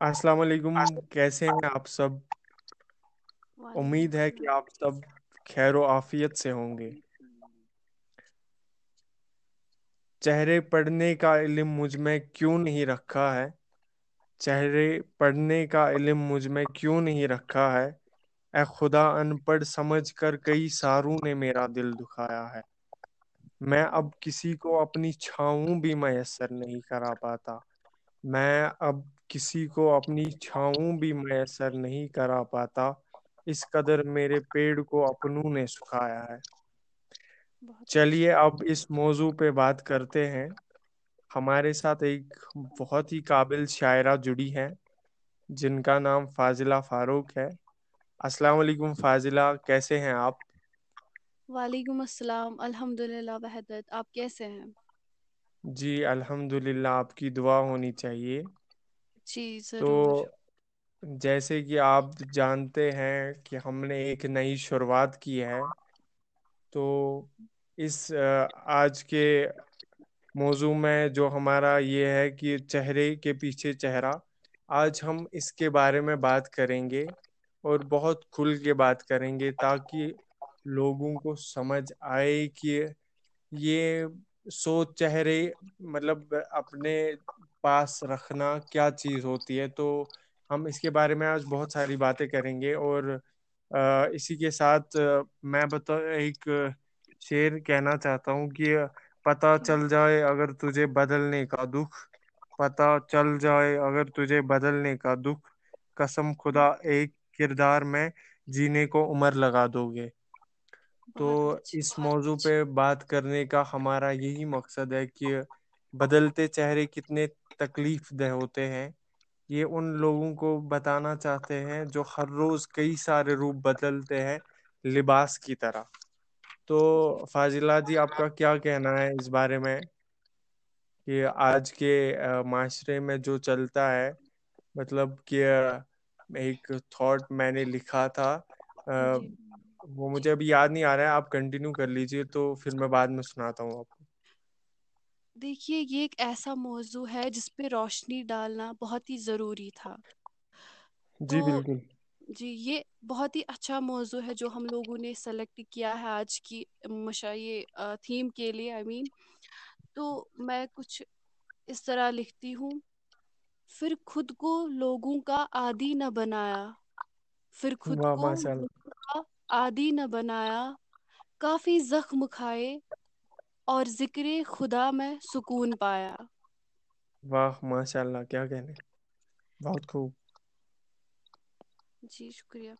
السلام علیکم کیسے ہیں آپ سب؟ امید ہے کہ آپ سب خیر و آفیت سے ہوں گے۔ چہرے پڑھنے کا علم مجھ میں کیوں نہیں رکھا ہے؟ چہرے پڑھنے کا علم مجھ میں کیوں نہیں رکھا ہے؟ اے خدا ان پڑھ سمجھ کر کئی ساروں نے میرا دل دکھایا ہے۔ میں اب کسی کو اپنی چھاؤں بھی میسر نہیں کرا پاتا۔ میں اب کسی کو اپنی چھاؤں بھی میسر نہیں کرا پاتا اس قدر میرے پیڑ کو اپنوں نے سکھایا ہے۔ چلیے اچھا۔ اب اس موضوع پہ بات کرتے ہیں۔ ہمارے ساتھ ایک بہت ہی قابل شاعرہ جڑی ہے جن کا نام فاضلہ فاروق ہے۔ السلام علیکم فاضلہ کیسے ہیں آپ؟ وعلیکم السلام الحمد للہ وحدت۔ آپ کیسے ہیں؟ جی الحمد للہ آپ کی دعا ہونی چاہیے۔ جی تو ضرور جیسے کہ آپ جانتے ہیں کہ ہم نے ایک نئی شروعات کی ہے تو اس آج کے موضوع میں جو ہمارا یہ ہے کہ چہرے کے پیچھے چہرہ آج ہم اس کے بارے میں بات کریں گے اور بہت کھل کے بات کریں گے تاکہ لوگوں کو سمجھ آئے کہ یہ سوچ چہرے مطلب اپنے پاس رکھنا کیا چیز ہوتی ہے تو ہم اس کے بارے میں آج بہت ساری باتیں کریں گے۔ اور اسی کے ساتھ میں بتا ایک شیر کہنا چاہتا ہوں کہ پتا چل جائے اگر تجھے بدلنے کا دکھ پتا چل جائے اگر تجھے بدلنے کا دکھ قسم خدا ایک کردار میں جینے کو عمر لگا دو گے۔ تو اس موضوع پہ بات کرنے کا ہمارا یہی مقصد ہے کہ بدلتے چہرے کتنے تکلیف دہ ہوتے ہیں۔ یہ ان لوگوں کو بتانا چاہتے ہیں جو ہر روز کئی سارے روپ بدلتے ہیں لباس کی طرح۔ تو فاضلہ جی آپ کا کیا کہنا ہے اس بارے میں؟ کہ آج کے معاشرے میں جو چلتا ہے مطلب کہ ایک تھاٹ میں نے لکھا تھا۔ جی۔ وہ مجھے ابھی یاد نہیں آ رہا ہے آپ کنٹینیو کر لیجیے تو پھر میں بعد میں سناتا ہوں آپ کو۔ دیکھیے یہ ایک ایسا موضوع ہے جس پہ روشنی ڈالنا بہت ہی ضروری تھا۔ جی بالکل۔ جی یہ بہت ہی اچھا موضوع ہے جو ہم لوگوں نے سلیکٹ کیا ہے آج کی مشاع تھیم کے لیے آئی مین تو میں کچھ اس طرح لکھتی ہوں۔ پھر خود کو لوگوں کا عادی نہ بنایا۔ پھر خود کو آدی نہ بنایا۔ کافی زخم کھائے۔ اور ذکر خدا میں سکون پایا۔ واہ ماشاء اللہ کیا کہنے۔ بہت خوب۔ جی شکریہ۔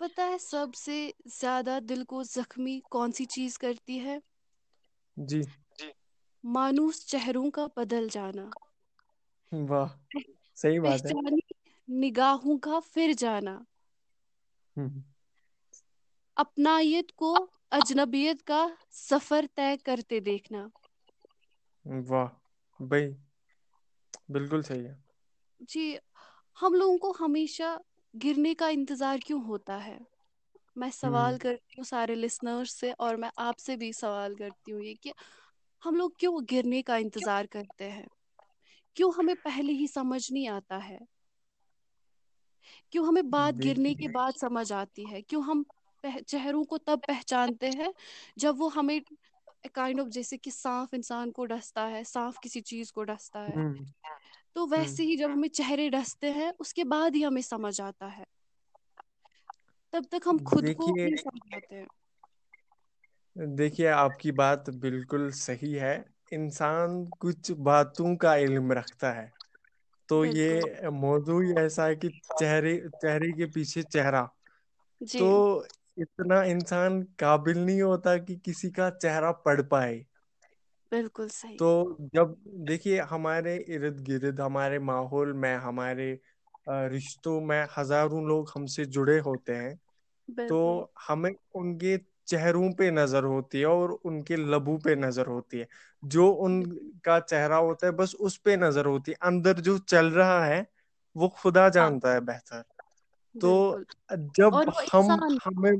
پتہ ہے سب سے زیادہ دل کو زخمی کون سی چیز کرتی ہے؟ جی۔ مانوس چہروں کا بدل جانا۔ واہ صحیح بات ہے۔ نگاہوں کا پھر جانا۔ اپنایت کو اجنبیت کا سفر طے کرتے دیکھنا۔ واہ بائی بالکل صحیح ہے۔ جی ہم لوگوں کو ہمیشہ گرنے کا انتظار کیوں ہوتا ہے؟ میں سوال کرتی ہوں سارے لسنرس سے اور میں آپ سے بھی سوال کرتی ہوں یہ کہ ہم لوگ کیوں گرنے کا انتظار کرتے ہیں؟ کیوں ہمیں پہلے ہی سمجھ نہیں آتا ہے؟ کیوں ہمیں بات گرنے کے بعد سمجھ آتی ہے؟ کیوں ہم چہروں کو تب پہچانتے ہیں جب وہ ہمیں کائنڈ آف جیسے کہ سانف انسان کو ڈستا ہے سانف کسی چیز کو ڈستا ہے۔ تو ویسے ہی جب ہمیں چہرے ڈستے ہیں اس کے بعد ہی ہمیں سمجھ آتا ہے۔ تب تک ہم خود کو نہیں سمجھاتے۔ ہیں دیکھیے آپ کی بات بالکل صحیح ہے۔ انسان کچھ باتوں کا علم رکھتا ہے۔ تو یہ موضوع ایسا ہے کہ چہرے چہرے کے پیچھے چہرہ۔ جی۔ تو اتنا انسان قابل نہیں ہوتا کہ کسی کا چہرہ پڑ پائے۔ بالکل صحیح۔ تو جب دیکھیے ہمارے ارد گرد ہمارے ماحول میں ہمارے رشتوں میں ہزاروں لوگ ہم سے جڑے ہوتے ہیں تو ہمیں ان کے چہروں پہ نظر ہوتی ہے اور ان کے لبو پہ نظر ہوتی ہے۔ جو ان کا چہرہ ہوتا ہے بس اس پہ نظر ہوتی ہے۔ اندر جو چل رہا ہے وہ خدا ہاں۔ جانتا ہے بہتر۔ تو جب ہم ہمیں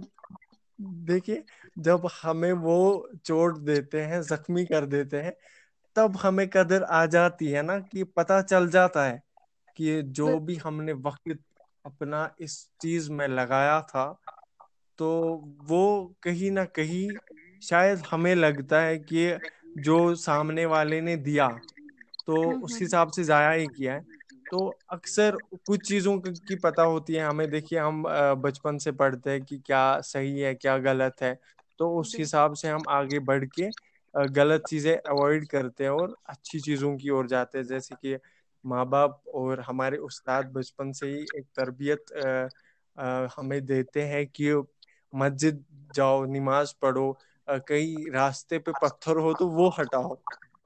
دیکھیے جب ہمیں وہ چوٹ دیتے ہیں زخمی کر دیتے ہیں تب ہمیں قدر آ جاتی ہے نا کہ پتا چل جاتا ہے کہ جو بھی ہم نے وقت اپنا اس چیز میں لگایا تھا تو وہ کہیں نہ کہیں شاید ہمیں لگتا ہے کہ جو سامنے والے نے دیا تو اس حساب سے ضائع ہی کیا ہے۔ تو اکثر کچھ چیزوں کی پتہ ہوتی ہے ہمیں دیکھیے ہم بچپن سے پڑھتے ہیں کہ کیا صحیح ہے کیا غلط ہے۔ تو اس حساب سے ہم آگے بڑھ کے غلط چیزیں اوائڈ کرتے ہیں اور اچھی چیزوں کی اور جاتے ہیں۔ جیسے کہ ماں باپ اور ہمارے استاد بچپن سے ہی ایک تربیت ہمیں دیتے ہیں کہ مسجد جاؤ نماز پڑھو کئی راستے پہ پتھر ہو تو وہ ہٹاؤ۔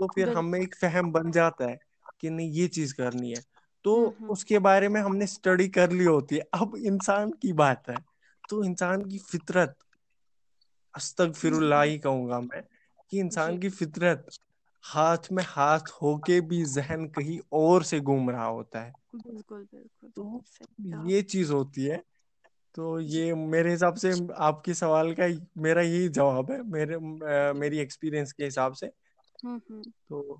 تو پھر ہمیں ایک فہم بن جاتا ہے کہ نہیں یہ چیز کرنی ہے۔ تو اس کے بارے میں ہم نے اسٹڈی کر لی ہوتی ہے۔ اب انسان کی بات ہے۔ تو انسان کی فطرت استغفر اللہ ہی کہوں گا میں کہ جی۔ انسان کی فطرت ہاتھ میں ہاتھ ہو کے بھی ذہن کہیں اور سے گھوم رہا ہوتا ہے۔ بالکل بالکل۔ تو یہ چیز ہوتی ہے۔ تو جی یہ میرے حساب سے آپ کے سوال کا میرا یہی جواب ہے میرے جی میری ایکسپیرئنس کے حساب سے۔ تو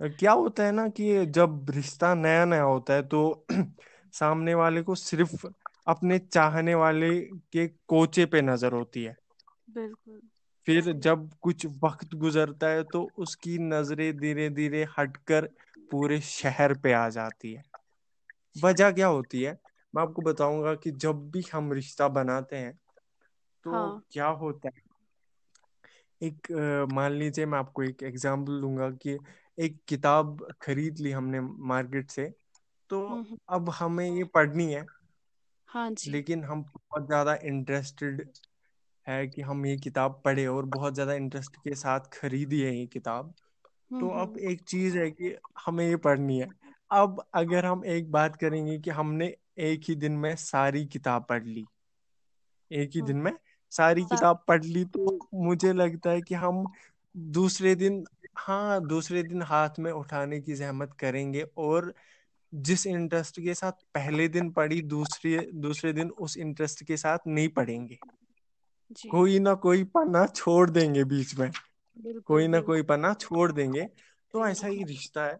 کیا ہوتا ہے نا کہ جب رشتہ نیا نیا ہوتا ہے تو سامنے والے کو صرف اپنے چاہنے والے کے کوچے پہ نظر ہوتی ہے۔ بالکل۔ پھر جب کچھ وقت گزرتا ہے تو اس کی نظریں دھیرے دھیرے ہٹ کر پورے شہر پہ آ جاتی ہے۔ وجہ کیا ہوتی ہے؟ میں آپ کو بتاؤں گا کہ جب بھی ہم رشتہ بناتے ہیں تو ہاں۔ کیا ہوتا ہے؟ ایک مان لیجیے میں آپ کو ایک ایگزامپل دوں گا کہ ایک کتاب خرید لی ہم نے مارکیٹ سے۔ تو اب ہمیں یہ پڑھنی ہے۔ ہاں جی۔ لیکن ہم بہت زیادہ انٹرسٹڈ ہے کہ ہم یہ کتاب پڑھے اور بہت زیادہ انٹرسٹ کے ساتھ خریدی ہے یہ کتاب۔ تو اب ایک چیز ہے کہ ہمیں یہ پڑھنی ہے۔ اب اگر ہم ایک بات کریں گے کہ ہم نے ایک ہی دن میں ساری کتاب پڑھ لی۔ ایک ہی ہوں دن میں ساری سا- کتاب پڑھ لی تو مجھے لگتا ہے کہ ہم دوسرے دن ہاں دوسرے دن ہاتھ میں اٹھانے کی زحمت کریں گے اور جس انٹرسٹ کے ساتھ پہلے دن پڑھی دوسری دوسرے دن اس انٹرسٹ کے ساتھ نہیں پڑھیں گے۔ جی۔ کوئی نہ کوئی پنا چھوڑ دیں گے بیچ میں۔ کوئی نہ کوئی پنا چھوڑ دیں گے۔ تو ایسا بالکل۔ ہی رشتہ ہے۔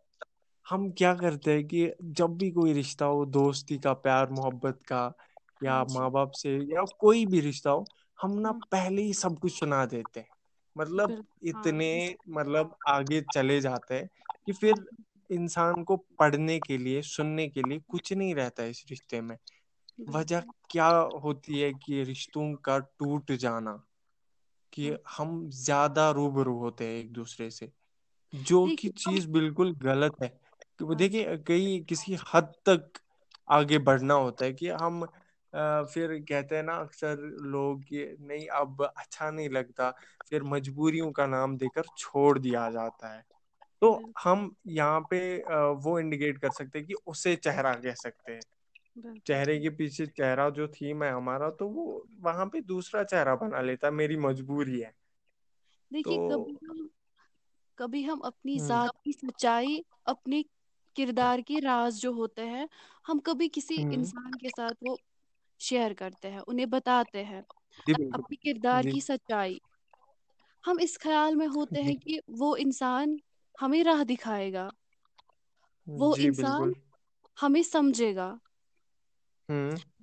ہم کیا کرتے ہیں کہ جب بھی کوئی رشتہ ہو دوستی کا پیار محبت کا ہاں یا جی۔ ماں باپ سے یا کوئی بھی رشتہ ہو ہم نہ ہوں پہلے ہی سب کچھ سنا دیتے ہیں۔ مطلب ہاں اتنے مطلب آگے چلے جاتے ہیں کہ پھر انسان کو پڑھنے کے لیے سننے کے لیے کچھ نہیں رہتا ہے اس رشتے میں۔ وجہ کیا ہوتی ہے کہ رشتوں کا ٹوٹ جانا کہ ہوں ہم زیادہ روب رو ہوتے ہیں ایک دوسرے سے۔ جو کہ چیز بالکل غلط ہے۔ ہاں۔ دیکھیے کئی کسی حد تک آگے بڑھنا ہوتا ہے کہ ہم پھر کہتے ہیں نا اکثر لوگ نہیں اب اچھا نہیں لگتا۔ پھر مجبوریوں کا نام دے کر چھوڑ دیا جاتا ہے۔ تو ہم یہاں پہ وہ انڈیکیٹ کر سکتے کہ اسے چہرہ کہہ سکتے ہیں۔ چہرے کے پیچھے چہرہ جو تھیم ہے ہمارا تو وہ وہاں پہ دوسرا چہرہ بنا لیتا میری مجبوری ہے۔ دیکھیے کبھی ہم اپنی ذات کی سچائی اپنی کردار کے راز جو ہوتے ہیں ہم کبھی کسی انسان کے ساتھ وہ شیئر کرتے ہیں انہیں بتاتے ہیں۔ جی اپنی کردار جی۔ کی سچائی۔ ہم اس خیال میں ہوتے جی۔ ہیں کہ وہ انسان ہمیں راہ دکھائے گا۔ وہ جی انسان ہمیں سمجھے گا۔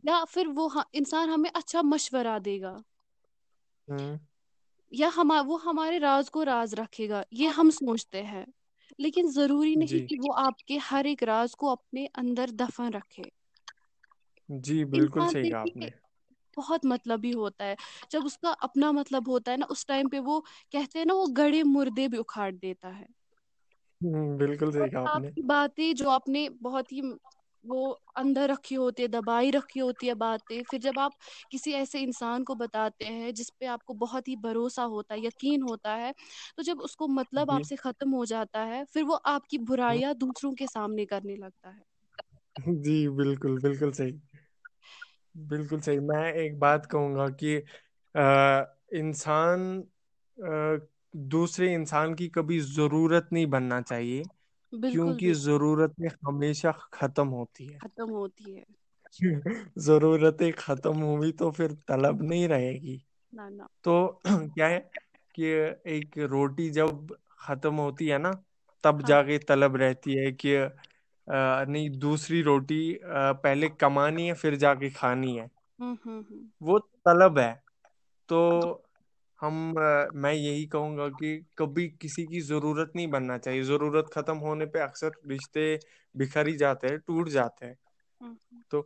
یا پھر وہ انسان ہمیں اچھا مشورہ دے گا۔ یا ہم وہ ہمارے راز کو راز رکھے گا۔ یہ ہم سوچتے ہیں۔ لیکن ضروری جی۔ نہیں کہ وہ آپ کے ہر ایک راز کو اپنے اندر دفن رکھے۔ جی بالکل صحیح آپ نے۔ بہت مطلب ہی ہوتا ہے۔ جب اس کا اپنا مطلب ہوتا ہے نا اس ٹائم پہ وہ کہتے ہیں نا وہ گڑے مردے بھی اکھاڑ دیتا ہے۔ بالکل صحیح کہا آپ نے۔ باتیں جو آپ نے بہت ہی وہ اندر رکھی ہوتی ہے دبائی رکھی ہوتی ہے باتیں۔ پھر جب آپ کسی ایسے انسان کو بتاتے ہیں جس پہ آپ کو بہت ہی بھروسہ ہوتا ہے یقین ہوتا ہے تو جب اس کو مطلب جی۔ آپ سے ختم ہو جاتا ہے پھر وہ آپ کی برائیاں دوسروں کے سامنے کرنے لگتا ہے۔ جی بالکل بالکل صحیح۔ بالکل صحیح۔ میں ایک بات کہوں گا کہ انسان دوسرے انسان کی کبھی ضرورت نہیں بننا چاہیے بالکل کیونکہ ضرورتیں ہمیشہ ختم ہوتی ہے۔ ختم ہوتی ہے۔ ضرورتیں ختم ہوئی تو پھر طلب نہیں رہے گی۔ نہ نہ۔ تو کیا ہے کہ ایک روٹی جب ختم ہوتی ہے نا تب ہاں۔ جا کے طلب رہتی ہے کہ نہیں دوسری روٹی پہلے کمانی ہے پھر جا کے کھانی ہے۔ وہ طلب ہے۔ تو ہم میں یہی کہوں گا کہ کبھی کسی کی ضرورت نہیں بننا چاہیے۔ ضرورت ختم ہونے پہ اکثر رشتے بکھر ہی جاتے ہیں ٹوٹ جاتے ہیں۔ تو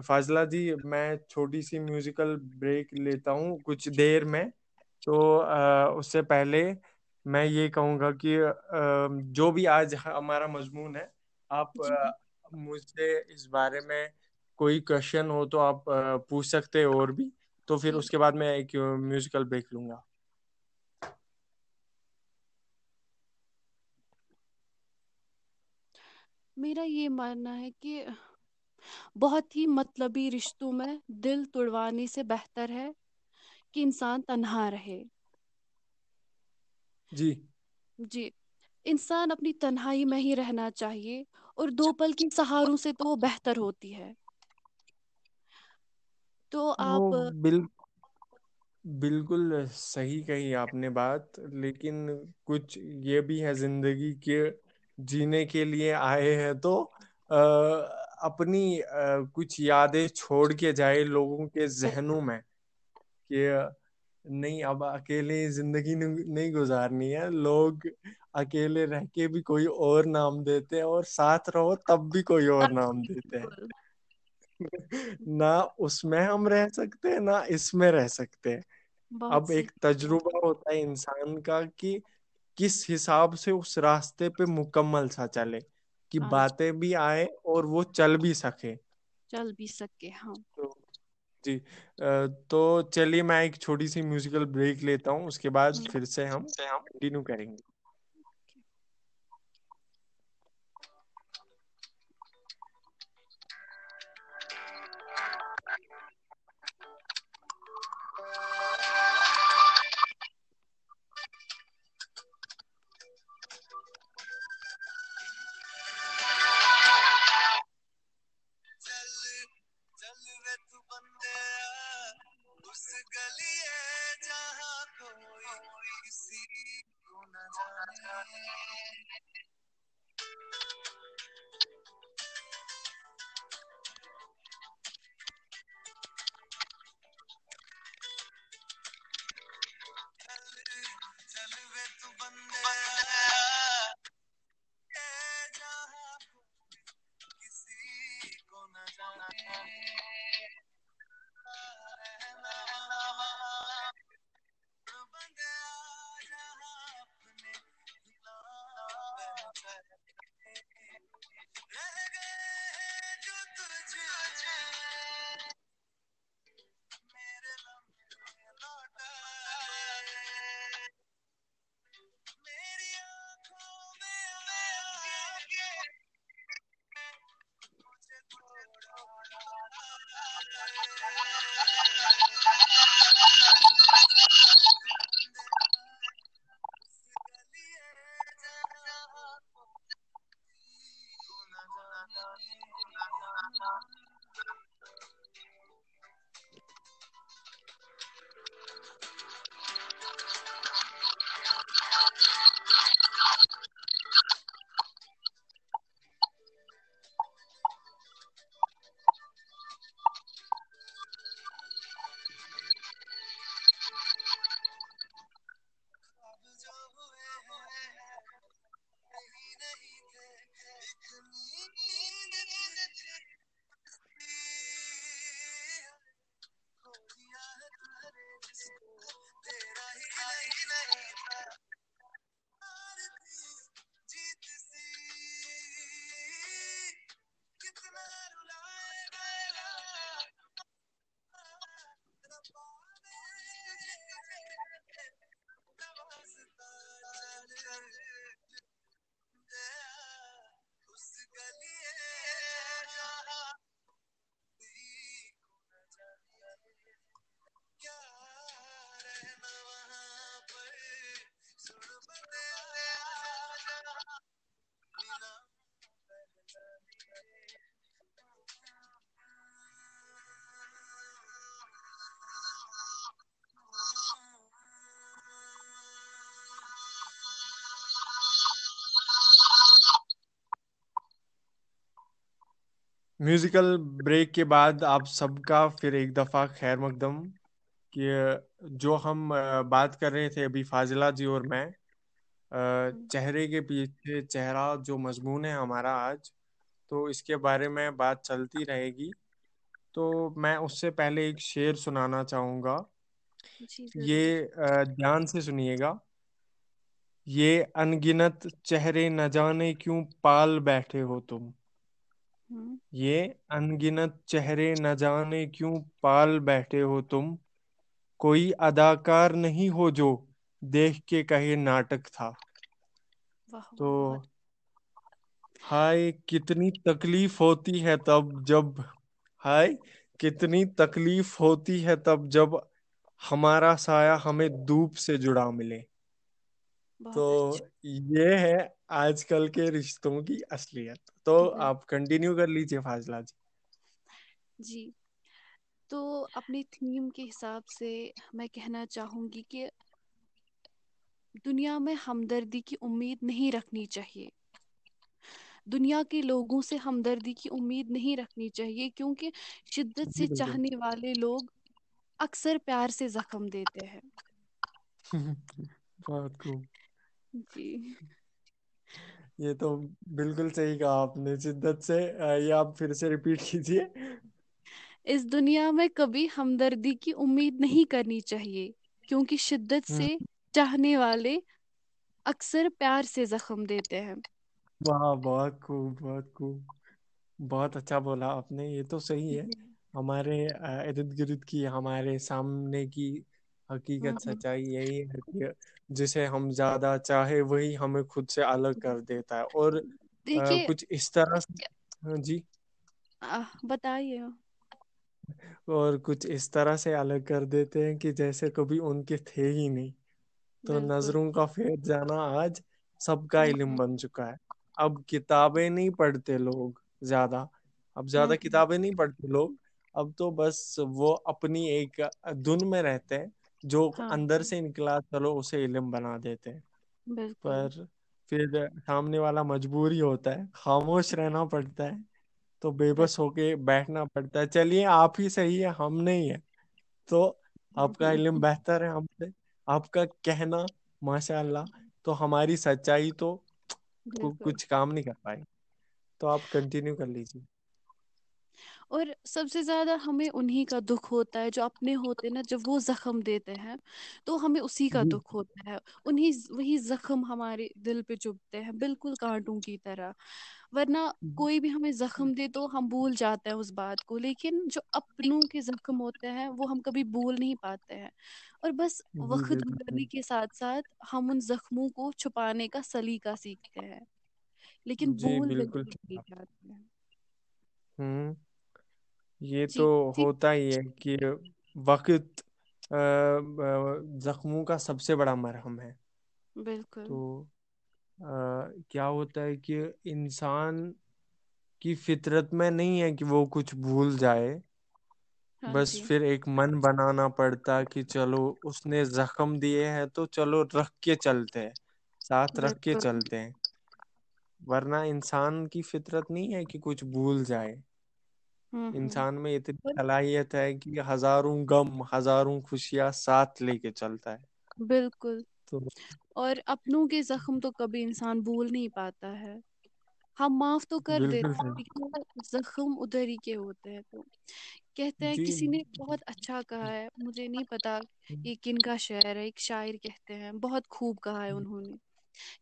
فاضلہ جی میں چھوٹی سی میوزیکل بریک لیتا ہوں کچھ دیر میں۔ تو اس سے پہلے میں یہ کہوں گا کہ جو بھی آج ہمارا مضمون ہے آپ جی۔ مجھ سے اس بارے میں کوئی کوشچن ہو تو آپ پوچھ سکتے اور بھی۔ تو پھر جی۔ اس کے بعد میں ایک میوزیکل بریک لوں گا۔ میرا یہ ماننا ہے کہ بہت ہی مطلبی رشتوں میں دل توڑوانے سے بہتر ہے کہ انسان تنہا رہے۔ جی۔ جی۔ انسان اپنی تنہائی میں ہی رہنا چاہیے اور دو پل کی سہاروں سے تو وہ بہتر ہوتی ہے۔ تو وہ آپ بال بالکل صحیح کہی آپ نے بات لیکن کچھ یہ بھی ہے زندگی کے جینے کے لیے آئے ہیں تو اپنی کچھ یادیں چھوڑ کے جائے لوگوں کے ذہنوں میں کہ نہیں اب اکیلے زندگی نہیں گزارنی ہے۔ لوگ اکیلے رہ کے بھی کوئی اور نام دیتے اور ساتھ رہو تب بھی کوئی اور نام دیتے ہیں۔ نہ اس میں ہم رہ سکتے نہ اس میں رہ سکتے۔ بہت اب ایک تجربہ ہوتا ہے انسان کا کہ کس حساب سے اس راستے پہ مکمل سا چلے کہ ہاں۔ باتیں بھی آئے اور وہ چل بھی سکے۔ چل بھی سکے ہاں۔ تو جی۔ تو چلیے میں ایک چھوٹی سی میوزیکل بریک لیتا ہوں اس کے بعد پھر سے ہم کنٹینیو کریں گے۔ میوزیکل بریک کے بعد آپ سب کا پھر ایک دفعہ خیر مقدم کہ جو ہم بات کر رہے تھے ابھی فاضلہ جی اور میں چہرے کے پیچھے چہرہ جو مضمون ہے ہمارا آج تو اس کے بارے میں بات چلتی رہے گی۔ تو میں اس سے پہلے ایک شعر سنانا چاہوں گا۔ جی یہ دھیان سے سنیے گا۔ یہ انگنت چہرے نہ جانے کیوں پال بیٹھے ہو تم؟ یہ انگنت چہرے نہ جانے کیوں پال بیٹھے ہو تم؟ کوئی اداکار نہیں ہو جو دیکھ کے کہے ناٹک تھا۔ تو ہائے کتنی تکلیف ہوتی ہے تب جب ہائے کتنی تکلیف ہوتی ہے تب جب ہمارا سایہ ہمیں دھوپ سے جڑا ملے۔ تو بہت اچھا۔ یہ ہے آج کل کے رشتوں کی اصلیت۔ تو بال آپ کنٹینیو کر لیجیے فاضلہ جی۔ جی۔ تو اپنی تھیم کے حساب سے میں کہنا چاہوں گی کہ دنیا میں ہمدردی کی امید نہیں رکھنی چاہیے۔ دنیا کے لوگوں سے ہمدردی کی امید نہیں رکھنی چاہیے کیونکہ شدت جی سے بالکل۔ چاہنے والے لوگ اکثر پیار سے زخم دیتے ہیں۔ کو جی۔ یہ تو بالکل صحیح کہا آپ نے شدت سے یہ آپ پھر سے ریپیٹ کیجیے۔ اس دنیا میں کبھی ہمدردی کی امید نہیں کرنی چاہیے کیونکہ شدت سے چاہنے والے اکثر پیار سے زخم دیتے ہیں۔ واہ بہت خوب بہت خوب۔ بہت اچھا بولا آپ نے یہ تو صحیح ہے۔ جی۔ ہمارے ارد گرد کی ہمارے سامنے کی حقیقت ہوں سچائی یہی ہے کہ جسے ہم زیادہ چاہے وہی ہمیں خود سے الگ کر دیتا ہے۔ اور کچھ اس طرح سے ہاں جی۔ بتائیے۔ اور کچھ اس طرح سے الگ کر دیتے ہیں کہ جیسے کبھی ان کے تھے ہی نہیں۔ تو نظروں کا پھیر جانا آج سب کا علم بن چکا ہے۔ اب کتابیں نہیں پڑھتے لوگ زیادہ۔ اب زیادہ کتابیں نہیں پڑھتے لوگ۔ اب تو بس وہ اپنی ایک دن میں رہتے ہیں۔ جو ہاں۔ اندر سے نکلا چلو اسے علم بنا دیتے بالکل۔ پر پھر سامنے والا مجبور ہی ہوتا ہے خاموش رہنا پڑتا ہے۔ تو بے بس ہو کے بیٹھنا پڑتا ہے۔ چلیے آپ ہی صحیح ہے ہم نہیں ہے تو آپ کا علم بہتر ہے ہم سے۔ آپ کا کہنا ماشاء اللہ تو ہماری سچائی تو کچھ کام نہیں کر پائی۔ تو آپ کنٹینیو کر لیجیے۔ اور سب سے زیادہ ہمیں انہیں کا دکھ ہوتا ہے جو اپنے ہوتے نا جب وہ زخم دیتے ہیں تو ہمیں اسی کا جی۔ دکھ ہوتا ہے۔ انہیں وہی زخم ہمارے دل پہ چبھتے ہیں بالکل کانٹوں کی طرح۔ ورنہ کوئی بھی ہمیں زخم دے تو ہم بھول جاتے ہیں اس بات کو لیکن جو اپنوں کے زخم ہوتے ہیں وہ ہم کبھی بول نہیں پاتے ہیں۔ اور بس جی وقت گزرنے کے ساتھ ساتھ ہم ان زخموں کو چھپانے کا سلیقہ سیکھتے ہیں۔ لیکن جی بول بالکل نہیں جاتے ہیں ہوں۔ یہ تو جی ٹھیک ہوتا ہی ہے کہ وقت زخموں کا سب سے بڑا مرہم ہے۔ بالکل۔ تو کیا ہوتا ہے کہ انسان کی فطرت میں نہیں ہے کہ وہ کچھ بھول جائے ہاں بس جی۔ پھر ایک من بنانا پڑتا کہ چلو اس نے زخم دیے ہیں تو چلو رکھ کے چلتے ساتھ رکھ کے چلتے ہیں۔ ورنہ انسان کی فطرت نہیں ہے کہ کچھ بھول جائے۔ انسان میں اتنی صلاحیت ہے کہ ہزاروں غم ہزاروں خوشیاں ساتھ لے کے چلتا ہے۔ بالکل۔ تو اور اپنوں کے زخم تو کبھی انسان بھول نہیں پاتا ہے۔ ہم معاف تو کر دیتے وہ زخم ادھر ہی کے ہوتے ہیں۔ تو کہتے ہیں جی کسی نے بہت اچھا کہا ہے مجھے نہیں پتا یہ کن کا شعر ہے ایک شاعر کہتے ہیں بہت خوب کہا ہے انہوں نے۔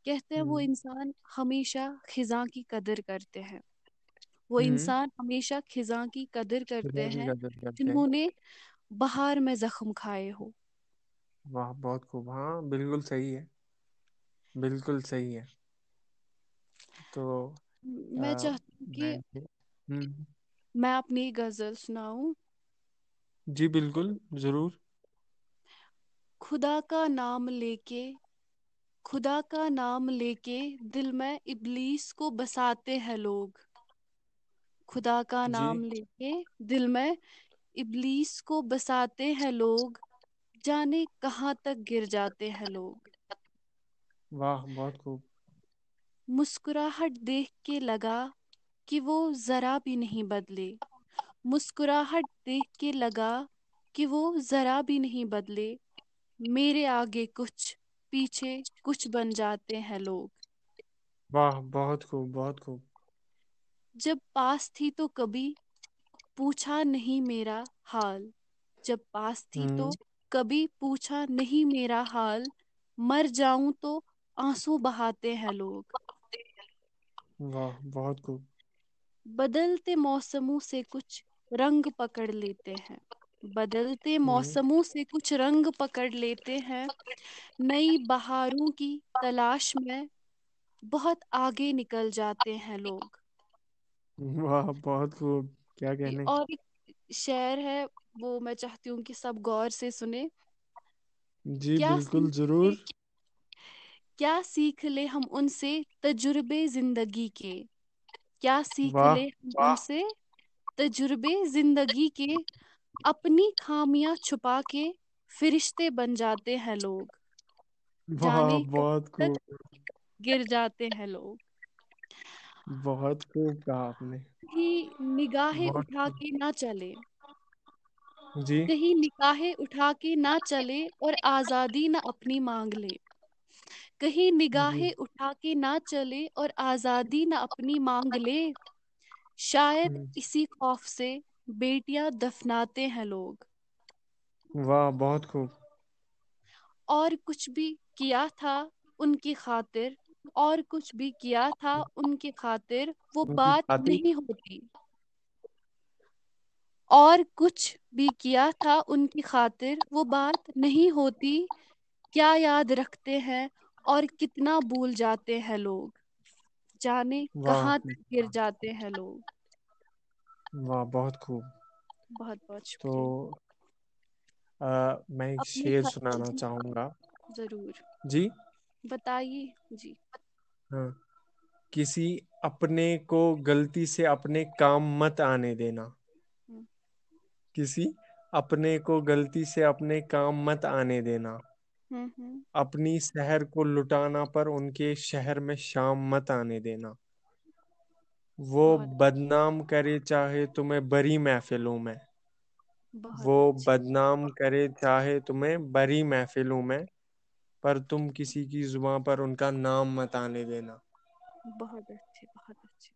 کہتے ہیں وہ انسان ہمیشہ خزاں کی قدر کرتے ہیں۔ وہ انسان ہمیشہ خزاں کی قدر کرتے ہیں جنہوں نے بہار میں زخم کھائے ہو واہ بہت خوب۔ ہاں بالکل صحیح ہے۔ بالکل صحیح ہے۔ تو میں چاہتی ہوں کہ میں اپنی غزل سناؤں۔ جی بالکل ضرور۔ خدا کا نام لے کے خدا کا نام لے کے دل میں ابلیس کو بساتے ہیں لوگ۔ خدا کا جی۔ نام لے کے دل میں ابلیس کو بساتے ہیں لوگ جانے کہاں تک گر جاتے ہیں لوگ۔ واہ بہت خوب۔ مسکراہٹ دیکھ کے لگا کہ وہ ذرا بھی نہیں بدلے۔ مسکراہٹ دیکھ کے لگا کہ وہ ذرا بھی نہیں بدلے۔ میرے آگے کچھ پیچھے کچھ بن جاتے ہیں لوگ۔ واہ بہت خوب بہت خوب۔ جب پاس تھی تو کبھی پوچھا نہیں میرا حال۔ جب پاس تھی تو کبھی پوچھا نہیں میرا حال۔ مر جاؤں تو آنسو بہاتے ہیں لوگ۔ واہ بہت خوب۔ بدلتے موسموں سے کچھ رنگ پکڑ لیتے ہیں۔ بدلتے موسموں سے کچھ رنگ پکڑ لیتے ہیں۔ نئی بہاروں کی تلاش میں بہت آگے نکل جاتے ہیں لوگ۔ واہ بہت خوب۔ کیا جی کہنے؟ اور ایک شعر ہے وہ میں چاہتی ہوں کہ سب غور سے سنے جی کیا بالکل سیکھ ضرور۔ لے کیا سیکھ لے ہم ان سے تجربے زندگی کے؟ کیا سیکھ واہ لے ان سے تجربے زندگی کے؟ اپنی خامیاں چھپا کے فرشتے بن جاتے ہیں لوگ۔ واہ جانے بہت تک خوب۔ گر جاتے ہیں لوگ۔ بہت خوب کہا آپ نے۔ نگاہیں اٹھا کے نہ چلے۔ جی۔ کہیں نکاحیں اٹھا کے نہ چلے اور آزادی نہ اپنی مانگ لے۔ کہیں جی۔ نگاہیں اٹھا کے نہ چلے اور آزادی نہ اپنی مانگ لے۔ شاید اسی خوف سے بیٹیاں دفناتے ہیں لوگ۔ واہ بہت خوب۔ اور کچھ بھی کیا تھا ان کی خاطر۔ اور کچھ بھی کیا تھا ان کی خاطر وہ بات نہیں ہوتی۔ اور کچھ بھی کیا تھا ان کی خاطر وہ بات نہیں ہوتی۔ کیا یاد رکھتے ہیں اور کتنا بھول جاتے ہیں لوگ۔ جانے کہاں تک گر جاتے ہیں لوگ۔ واہ بہت خوب۔ بہت بہت تو میں ایک شعر خ- سنانا چاہوں گا۔ ضرور۔ جی؟ بتائیے۔ جی۔ ہاں۔ کسی اپنے کو غلطی سے اپنے کام مت آنے دینا۔ ہوں۔ کسی اپنے کو غلطی سے اپنے کام مت آنے دینا۔ ہوں ہوں۔ اپنی شہر کو لٹانا پر ان کے شہر میں شام مت آنے دینا۔ وہ بہت بدنام کرے چاہے تمہیں بڑی محفلوں میں۔ وہ اچھے بدنام کرے چاہے تمہیں بڑی محفلوں میں۔ پر تم کسی کی زباں پر ان کا نام مت آنے دینا۔ بہت اچھے بہت اچھے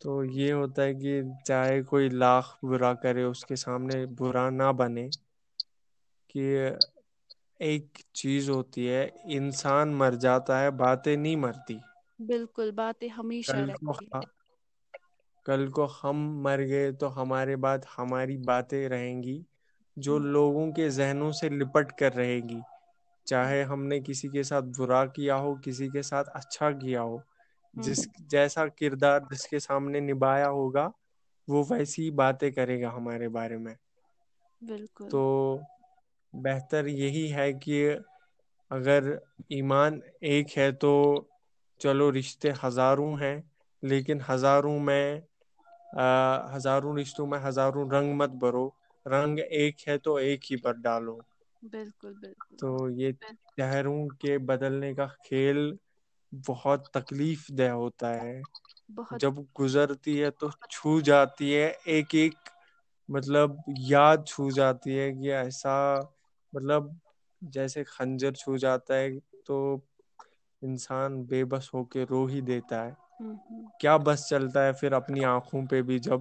تو یہ ہوتا ہے کہ چاہے کوئی لاکھ برا کرے اس کے سامنے برا نہ بنے۔ کہ ایک چیز ہوتی ہے انسان مر جاتا ہے باتیں نہیں مرتی۔ بالکل باتیں ہمیشہ کل کو رہتی ہاں کل کو ہم مر گئے تو ہمارے بعد ہماری باتیں رہیں گی جو لوگوں کے ذہنوں سے لپٹ کر رہے گی۔ چاہے ہم نے کسی کے ساتھ برا کیا ہو کسی کے ساتھ اچھا کیا ہو جس جیسا کردار جس کے سامنے نبایا ہوگا وہ ویسی باتیں کرے گا ہمارے بارے میں۔ بالکل۔ تو بہتر یہی ہے کہ اگر ایمان ایک ہے تو چلو رشتے ہزاروں ہیں لیکن ہزاروں میں ہزاروں رشتوں میں ہزاروں رنگ مت برو رنگ ایک ہے تو ایک ہی پر ڈالو۔ بالکل بالکل تو یہ شہروں کے بدلنے کا کھیل بہت تکلیف دہ ہوتا ہے۔ جب گزرتی ہے تو چھو جاتی ہے ایک ایک مطلب یاد چھو جاتی ہے کہ ایسا مطلب جیسے خنجر چھو جاتا ہے تو انسان بے بس ہو کے رو ہی دیتا ہے۔ کیا بس چلتا ہے پھر اپنی آنکھوں پہ بھی جب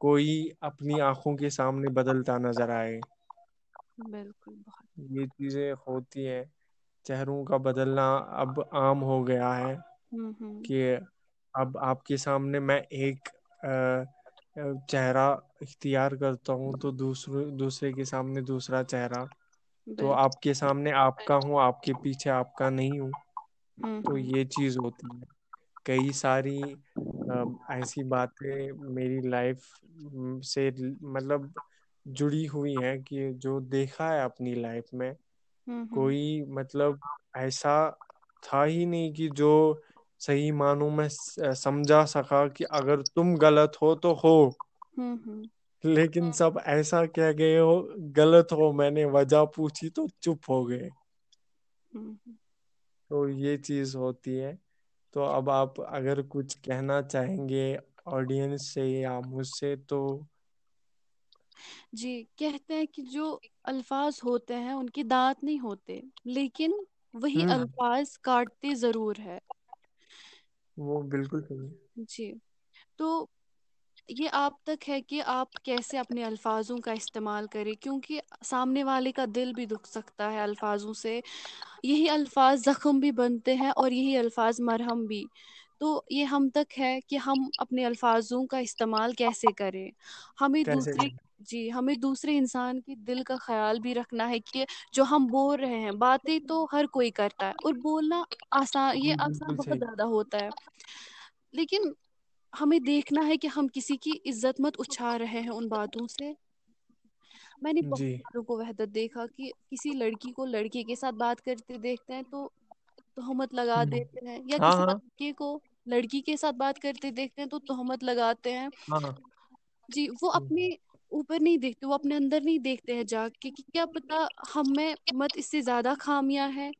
کوئی اپنی آنکھوں کے سامنے بدلتا نظر آئے؟ بالکل بہت۔ یہ چیزیں ہوتی ہیں۔ چہروں کا بدلنا اب عام ہو گیا ہے ہوں ہوں۔ کہ اب آپ کے سامنے میں ایک چہرہ اختیار کرتا ہوں تو دوسروں دوسرے کے سامنے دوسرا چہرہ۔ تو آپ کے سامنے آپ کا ہوں آپ کے پیچھے آپ کا نہیں ہوں۔ تو یہ چیز ہوتی ہے۔ کئی ساری ایسی باتیں میری لائف سے مطلب جڑی ہوئی ہیں کہ جو دیکھا ہے اپنی لائف میں کوئی مطلب ایسا تھا ہی نہیں کہ جو صحیح معنوں میں سمجھا سکا کہ اگر تم غلط ہو تو ہو۔ لیکن سب ایسا کہ گئے ہو غلط ہو میں نے وجہ پوچھی تو چپ ہو گئے۔ تو یہ چیز ہوتی ہے۔ تو اب آپ اگر کچھ کہنا چاہیں گے آڈینس سے یا مجھ سے تو جی کہتے ہیں کہ جو الفاظ ہوتے ہیں ان کی دانت نہیں ہوتے لیکن وہی الفاظ کاٹتے ضرور ہے۔ وہ بالکل صحیح۔ جی تو یہ آپ تک ہے کہ آپ کیسے اپنے الفاظوں کا استعمال کریں کیونکہ سامنے والے کا دل بھی دکھ سکتا ہے الفاظوں سے۔ یہی الفاظ زخم بھی بنتے ہیں اور یہی الفاظ مرہم بھی۔ تو یہ ہم تک ہے کہ ہم اپنے الفاظوں کا استعمال کیسے کریں۔ ہمیں دوسرے جی ہمیں دوسرے انسان کے دل کا خیال بھی رکھنا ہے کہ جو ہم بول رہے ہیں باتیں تو ہر کوئی کرتا ہے اور بولنا آسان یہ جی آسان بہت زیادہ ہوتا ہے۔ لیکن ہمیں دیکھنا ہے کہ ہم کسی کی عزت مت اچھا رہے ہیں ان باتوں سے۔ میں نے بہت جی ساروں کو وحدت دیکھا کہ کسی لڑکی کو لڑکے کے ساتھ بات کرتے دیکھتے ہیں تو تہمت لگا ہوں دیتے ہیں یا ہاں کسی ہاں۔ لڑکے کو لڑکی کے ساتھ بات کرتے دیکھتے ہیں تو تہمت لگاتے ہیں۔ ہاں۔ جی وہ اپنے اوپر نہیں دیکھتے وہ اپنے اندر نہیں دیکھتے ہیں جا کے کہ کیا پتا ہم میں مت اس سے زیادہ خامیاں ہے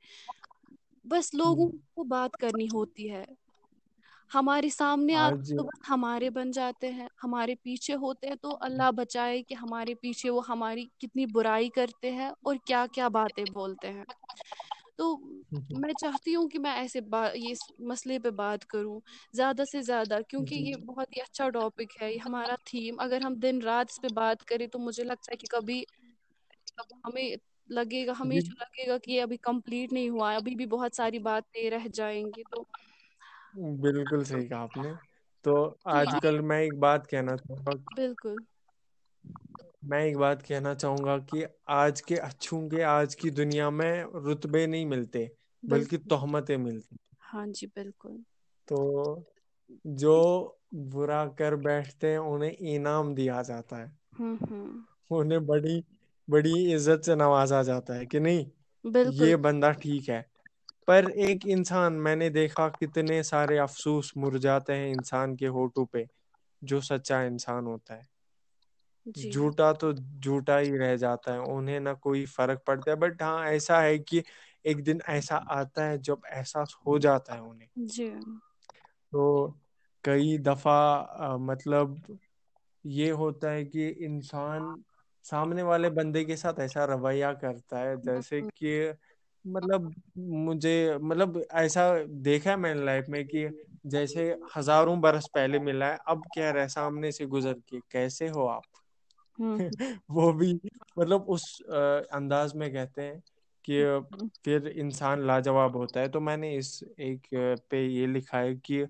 بس لوگوں کو بات کرنی ہوتی ہے۔ ہمارے سامنے آتے آج تو بس ہمارے بن جاتے ہیں ہمارے پیچھے ہوتے ہیں۔ تو اللہ بچائے کہ ہمارے پیچھے وہ ہماری کتنی برائی کرتے ہیں اور کیا کیا باتیں بولتے ہیں۔ تو میں چاہتی ہوں کہ میں ایسے یہ مسئلے پہ بات کروں زیادہ سے زیادہ کیونکہ جی۔ یہ بہت ہی اچھا ٹاپک ہے یہ ہمارا تھیم اگر ہم دن رات اس پہ بات کریں تو مجھے لگتا ہے کہ کبھی ہمیں لگے گا جی۔ ہمیشہ لگے گا کہ یہ ابھی کمپلیٹ نہیں ہوا ہے ابھی بھی بہت ساری باتیں رہ جائیں گی تو بالکل صحیح کہا آپ نے۔ تو تو آج کل میں ایک بات کہنا چاہوں گا۔ بالکل۔ میں ایک بات کہنا چاہوں گا کہ آج کے اچھوں کے آج کی دنیا میں رتبے نہیں ملتے بلکہ تہمتیں ملتی۔ ہاں جی بالکل۔ تو جو برا کر بیٹھتے ہیں انہیں انعام دیا جاتا ہے۔ انہیں بڑی بڑی عزت سے نوازا جاتا ہے کہ نہیں بالکل۔ یہ بندہ ٹھیک ہے۔ پر ایک انسان میں نے دیکھا کتنے سارے افسوس مر جاتے ہیں انسان کے ہوٹو پہ جو سچا انسان ہوتا ہے۔ جھوٹا تو جھوٹا ہی رہ جاتا ہے انہیں نہ کوئی فرق پڑتا ہے۔ بٹ ہاں ایسا ہے کہ ایک دن ایسا آتا ہے جب احساس ہو جاتا ہے انہیں۔ جی۔ تو کئی دفعہ مطلب یہ ہوتا ہے کہ انسان سامنے والے بندے کے ساتھ ایسا رویہ کرتا ہے جیسے کہ مطلب مجھے مطلب ایسا دیکھا ہے میں نے لائف میں کہ جیسے ہزاروں برس پہلے ملا ہے اب کیا رہے سامنے سے گزر کے کیسے ہو آپ؟ وہ بھی مطلب اس انداز میں کہتے ہیں کہ پھر انسان لاجواب ہوتا ہے۔ تو میں نے اس ایک پہ یہ لکھا ہے کہ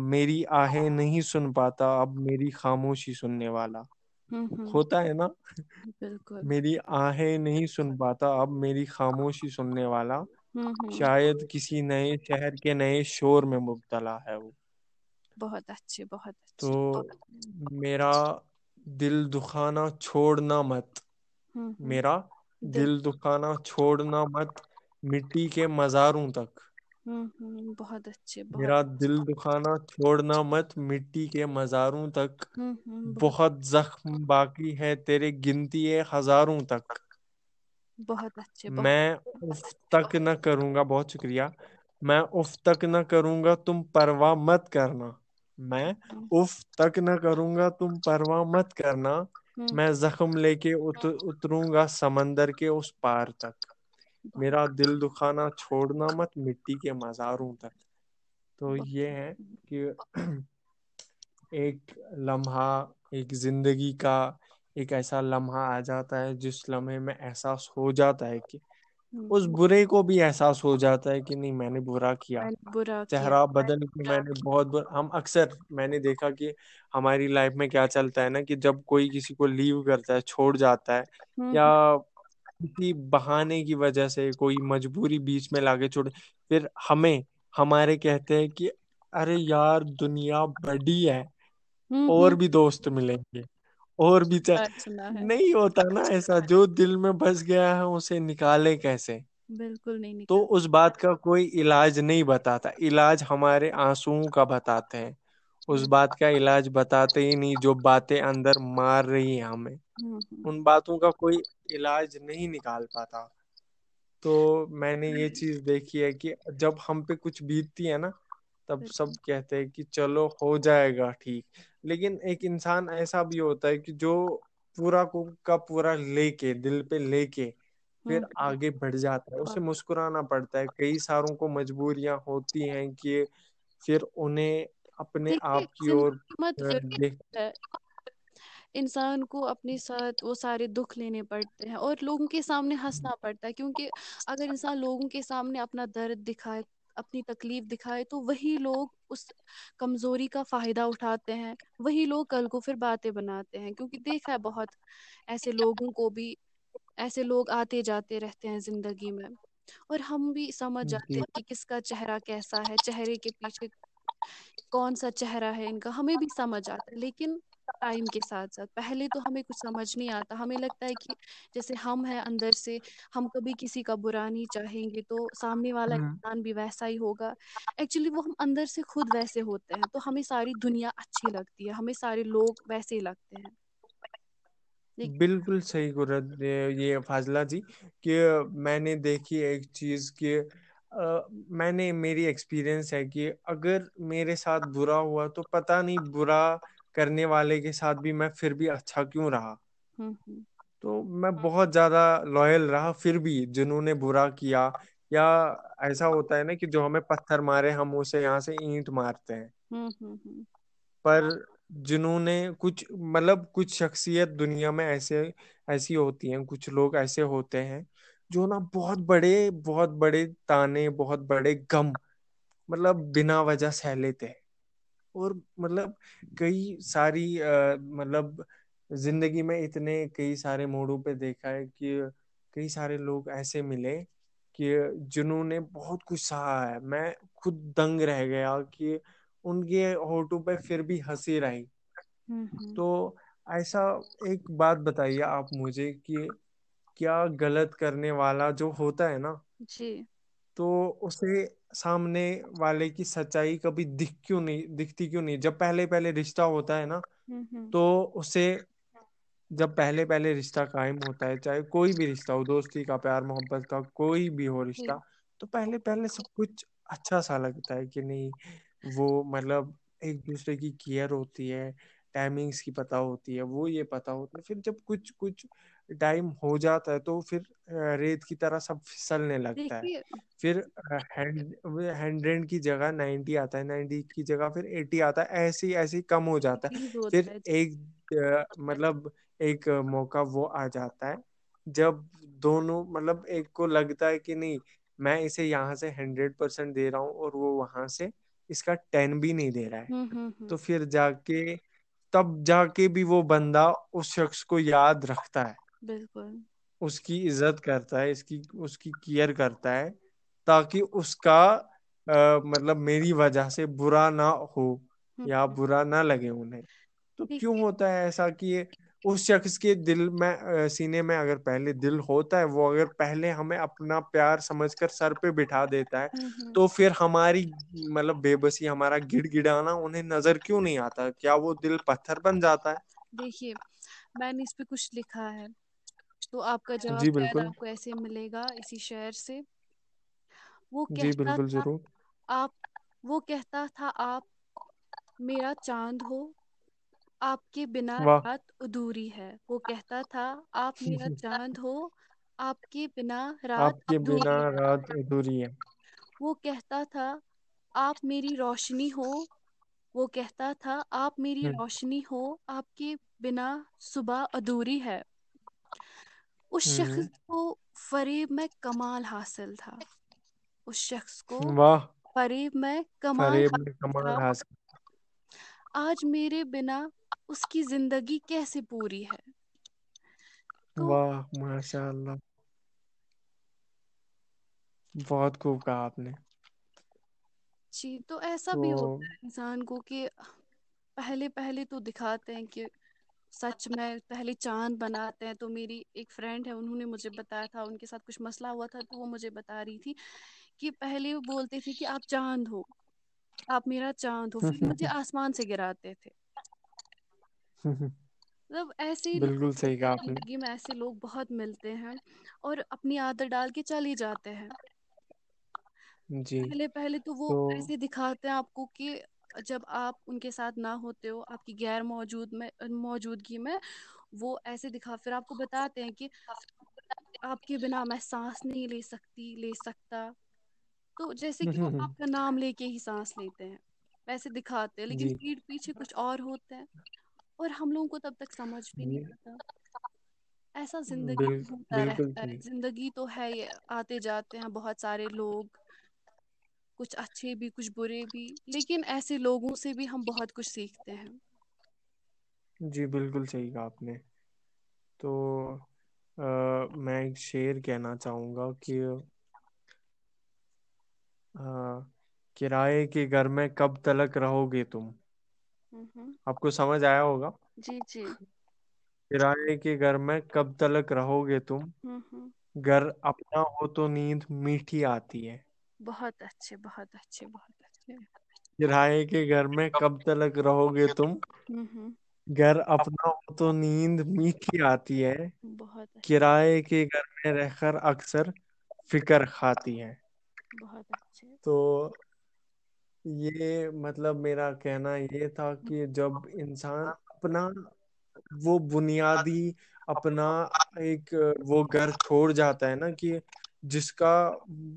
میری آہیں نہیں سن پاتا اب میری خاموشی سننے والا۔ ہوتا ہے نا؟ میری آہیں نہیں سن پاتا اب میری خاموشی سننے والا۔ شاید کسی نئے شہر کے نئے شور میں مبتلا ہے وہ۔ بہت اچھے بہت تو میرا دل دکھانا چھوڑنا مت۔ میرا دل دکھانا چھوڑنا مت مٹی کے مزاروں تک۔ بہت اچھے میرا دل دکھانا چھوڑنا مت مٹی کے مزاروں تک۔ بہت زخم باقی ہے تیرے گنتی ہزاروں تک۔ بہت اچھے میں اس تک نہ کروں گا بہت شکریہ۔ میں اف تک نہ کروں گا تم پرواہ مت کرنا۔ میں ہوں اف تک نہ کروں گا تم پرواہ مت کرنا۔ ہوں میں زخم لے کے اتروں گا سمندر کے اس پار تک۔ میرا دل دکھانا چھوڑنا مت مٹی کے مزاروں تک۔ تو یہ ہے کہ ایک لمحہ ایک زندگی کا ایک ایسا لمحہ آ جاتا ہے جس لمحے میں احساس ہو جاتا ہے کہ اس برے کو بھی احساس ہو جاتا ہے کہ نہیں میں نے برا کیا۔ برا چہرہ بدل کے میں نے بہت ب ہم اکثر میں نے دیکھا کہ ہماری لائف میں کیا چلتا ہے نا کہ جب کوئی کسی کو لیو کرتا ہے چھوڑ جاتا ہے یا کسی بہانے کی وجہ سے کوئی مجبوری بیچ میں لا کے چھوڑے پھر ہمیں ہمارے کہتے ہیں کہ ارے یار دنیا بڑی ہے اور بھی دوست ملیں گے۔ اور بھی چ سنا ہے۔ نہیں ہوتا نا ایسا جو دل میں بس گیا ہے اسے نکالے کیسے؟ بالکل نہیں تو اس بات کا کوئی علاج نہیں بتاتا۔ علاج ہمارے آنسوؤں کا بتاتے ہیں۔ اس بات کا علاج بتاتے ہی نہیں جو باتیں اندر مار رہی ہیں ہمیں۔ ان باتوں کا کوئی علاج نہیں نکال پاتا۔ تو میں نے یہ چیز دیکھی ہے کہ جب ہم پہ کچھ بیتتی ہے نا تب سب کہتے ہیں کہ چلو ہو جائے گا ٹھیک۔ لیکن ایک انسان ایسا بھی ہوتا ہے کہ جو پورا کا پورا لے کے دل پہ لے کے پھر آگے بڑھ جاتا ہے اسے مسکرانا پڑتا ہے۔ کئی ساروں کو مجبوریاں ہوتی ہیں کہ پھر انہیں اپنے آپ کی اور انسان کو اپنے ساتھ وہ سارے دکھ لینے پڑتے ہیں اور لوگوں کے سامنے ہنسنا پڑتا ہے کیونکہ اگر انسان لوگوں کے سامنے اپنا درد دکھائے اپنی تکلیف دکھائے تو وہی لوگ اس کمزوری کا فائدہ اٹھاتے ہیں وہی لوگ کل کو پھر باتیں بناتے ہیں کیونکہ دیکھا ہے بہت ایسے لوگوں کو بھی ایسے لوگ آتے جاتے رہتے ہیں زندگی میں۔ اور ہم بھی سمجھ جاتے ہیں کہ کس کا چہرہ کیسا ہے چہرے کے پیچھے کون سا چہرہ ہے ان کا ہمیں بھی سمجھ آتا ہے لیکن ٹائم کے ساتھ ساتھ۔ پہلے تو ہمیں کچھ سمجھ نہیں آتا۔ ہمیں لگتا ہے کہ جیسے ہم ہیں اندر سے ہم کبھی کسی کا برا نہیں چاہیں گے تو سامنے والا ہ انسان بھی ویسا ہی ہوگا۔ ایکچولی وہ ہم اندر سے خود ویسے ہوتے ہیں۔ تو ہمیں ساری دنیا اچھی لگتی ہے۔ ہمیں سارے لوگ ویسے ہی لگتے ہیں۔ بالکل صحیح رت یہ فاضلہ جی کہ میں نے دیکھی ایک چیز کہ میں نے میری ایکسپیرئنس ہے کہ اگر میرے ساتھ برا ہوا تو پتا نہیں برا کرنے والے کے ساتھ بھی میں پھر بھی اچھا کیوں رہا؟ تو میں بہت زیادہ لوئل رہا پھر بھی جنہوں نے برا کیا یا ایسا ہوتا ہے نا کہ جو ہمیں پتھر مارے ہم اسے یہاں سے اینٹ مارتے ہیں۔ پر جنہوں نے کچھ مطلب کچھ شخصیت دنیا میں ایسے ایسی ہوتی ہیں کچھ لوگ ایسے ہوتے ہیں جو نا بہت بڑے بہت بڑے تانے بہت بڑے غم مطلب بنا وجہ سہ لیتے اور مطلب کئی ساری مطلب زندگی میں اتنے کئی سارے موڑوں پہ دیکھا ہے کہ کئی سارے لوگ ایسے ملے کہ جنہوں نے بہت کچھ سہا ہے۔ میں خود دنگ رہ گیا کہ ان کے ہوٹو پہ پھر بھی ہنسی رہی۔ تو ایسا ایک بات بتائیے آپ مجھے کہ کیا غلط کرنے والا جو ہوتا ہے نا جی۔ تو اسے سامنے والے کی سچائی کبھی دکھ کیوں نہیں دکھتی کیوں نہیں؟ جب پہلے پہلے رشتہ ہوتا ہے نا تو اسے جب پہلے پہلے رشتہ قائم ہوتا ہے چاہے کوئی بھی رشتہ ہو دوستی کا پیار محبت کا کوئی بھی ہو جی۔ رشتہ تو پہلے پہلے سب کچھ اچھا سا لگتا ہے کہ نہیں وہ مطلب ایک دوسرے کی کیئر ہوتی ہے ٹائمنگس کی پتہ ہوتی ہے وہ یہ پتا ہوتا ہے۔ پھر جب کچھ کچھ ٹائم ہو جاتا ہے تو پھر ریت کی طرح سب پھسلنے لگتا ہے۔ پھر ہنڈریڈ کی جگہ نائنٹی آتا ہے نائنٹی کی جگہ پھر ایٹی آتا ہے ایسے ایسے کم ہو جاتا ہے۔ پھر ایک مطلب ایک موقع وہ آ جاتا ہے جب دونوں مطلب ایک کو لگتا ہے کہ نہیں میں اسے یہاں سے ہنڈریڈ پرسینٹ دے رہا ہوں اور وہ وہاں سے اس کا ٹین بھی نہیں دے رہا ہے۔ تو پھر جا کے تب جا کے بھی وہ بندہ اس شخص کو یاد رکھتا ہے۔ بالکل۔ اس کی عزت کرتا ہے اس کی اس کی کیئر کرتا ہے تاکہ اس کا مطلب میری وجہ سے برا نہ ہو یا برا نہ لگے انہیں۔ تو کیوں ہوتا ہے ایسا کہ اس شخص کے دل میں سینے میں اگر پہلے دل ہوتا ہے وہ اگر پہلے ہمیں اپنا پیار سمجھ کر سر پہ بٹھا دیتا ہے تو پھر ہماری مطلب بے بسی ہمارا گڑ گڑانا انہیں نظر کیوں نہیں آتا؟ کیا وہ دل پتھر بن جاتا ہے؟ دیکھیے میں نے اس پہ کچھ لکھا ہے۔ تو آپ کا جواب جی بالکل۔ آپ کو ایسے ملے گا اسی شہر سے۔ وہ جی کہتا بالکل تھا ضرور۔ آپ وہ کہتا تھا آپ میرا چاند ہو آپ کے بنا رات ادھوری ہے۔ وہ کہتا تھا آپ میرا چاند ہو آپ کے بنا آپ رات کے بنا ادھوری ہے۔ رات ادھوری ہے۔ وہ کہتا تھا آپ میری روشنی ہو۔ وہ کہتا تھا آپ میری روشنی ہو آپ کے بنا صبح ادھوری ہے۔ اس شخص کو فریب میں کمال حاصل تھا۔ اس شخص کو فریب میں کمال حاصل تھا۔ آج میرے بنا اس کی زندگی کیسے پوری ہے؟ واہ ماشاء اللہ بہت خوب کہا آپ نے۔ جی تو ایسا بھی ہوتا ہے انسان کو کہ پہلے پہلے تو دکھاتے ہیں کہ سچ میں پہلے چاند بناتے ہیں تو میری ایک فرینڈ ہے انہوں نے مجھے بتایا تھا ان کے ساتھ کچھ مسئلہ ہوا تھا تو وہ مجھے بتا رہی تھی کہ پہلے وہ بولتے تھے کہ آپ چاند ہو آپ میرا چاند ہو پھر مجھے آسمان سے گراتے تھے۔ مطلب ایسے بالکل صحیح کہا آپ نے۔ زندگی میں ایسے لوگ بہت ملتے ہیں اور اپنی عادت ڈال کے چلی جاتے ہیں۔ جی۔ پہلے پہلے تو وہ ایسے دکھاتے ہیں آپ کو کہ جب آپ ان کے ساتھ نہ ہوتے ہو آپ کی غیر موجود میں موجودگی میں وہ ایسے دکھا پھر آپ کو بتاتے ہیں کہ آپ کے بنا میں سانس نہیں لے سکتی لے سکتا۔ تو جیسے کہ وہ آپ کا نام لے کے ہی سانس لیتے ہیں ویسے دکھاتے ہیں لیکن جی۔ پیٹھ پیچھے کچھ اور ہوتا ہے اور ہم لوگوں کو تب تک سمجھ بھی جی۔ نہیں آتا۔ ایسا زندگی میں ہوتا رہتا ہے۔ صحیح زندگی تو ہے یہ آتے جاتے ہیں بہت سارے لوگ۔ کچھ اچھے بھی کچھ برے بھی لیکن ایسے لوگوں سے بھی ہم بہت کچھ سیکھتے ہیں۔ جی بالکل صحیح کہا آپ نے۔ تو میں ایک شعر کہنا چاہوں گا کہ کرائے کے گھر میں کب تلک رہو گے تم؟ آپ کو سمجھ آیا ہوگا؟ جی جی۔ کرائے کے گھر میں کب تلک رہو گے تم؟ گھر اپنا ہو تو نیند میٹھی آتی ہے۔ بہت اچھے بہت اچھے بہت اچھے۔ کرائے کے گھر میں کب تلک رہو گے تم؟ گھر اپنا ہو تو نیند میٹھی آتی ہے۔ بہت اچھے کرائے کے گھر میں رہ کر اکثر فکر کھاتی ہے بہت اچھے۔ تو یہ مطلب میرا کہنا یہ تھا کہ جب انسان اپنا وہ بنیادی اپنا ایک وہ گھر چھوڑ جاتا ہے نا کہ جس کا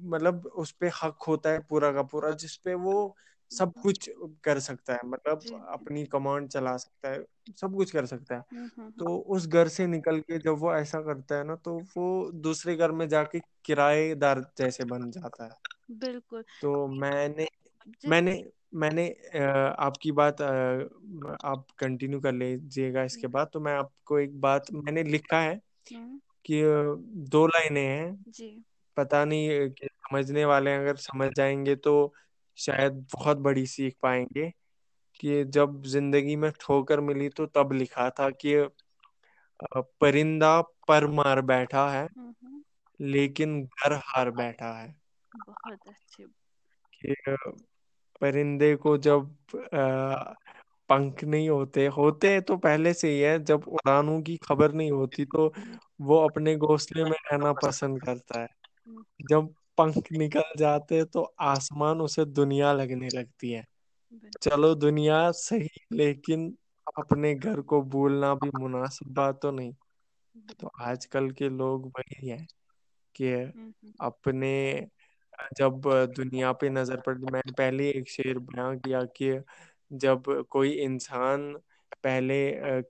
مطلب اس پہ حق ہوتا ہے پورا کا پورا جس پہ وہ سب کچھ کر سکتا ہے مطلب جی۔ جی اپنی کمانڈ چلا سکتا ہے سب کچھ کر سکتا ہے۔ تو اس گھر سے نکل کے جب وہ ایسا کرتا ہے نا تو وہ دوسرے گھر میں جا کے کرائے دار جیسے بن جاتا ہے۔ بالکل۔ تو میں نے جس میں نے میں نے آپ کی بات آپ کنٹینیو کر لیجیے گا اس کے بعد۔ تو میں آپ کو ایک بات میں نے لکھا ہے کہ دو لائنیں ہیں۔ پتا نہیں کہ سمجھنے والے اگر سمجھ جائیں گے تو شاید بہت بڑی سیکھ پائیں گے کہ جب زندگی میں ٹھوکر ملی تو تب لکھا تھا کہ پرندہ پر مار بیٹھا ہے لیکن گھر ہار بیٹھا ہے۔ بہت اچھے۔ کہ پرندے کو جب پنکھ نہیں ہوتے ہوتے تو پہلے سے ہی ہے جب اڑانوں کی خبر نہیں ہوتی تو وہ اپنے گھونسلے میں رہنا پسند کرتا ہے۔ جب پنکھ نکل جاتے تو آسمان اسے دنیا لگنے لگتی ہے۔ چلو دنیا صحیح لیکن اپنے گھر کو بولنا بھی مناسب بات تو نہیں۔ تو آج کل کے لوگ وہی ہیں کہ اپنے جب دنیا پہ نظر پڑتی میں نے پہلے ایک شعر بیاں کیا کہ جب کوئی انسان پہلے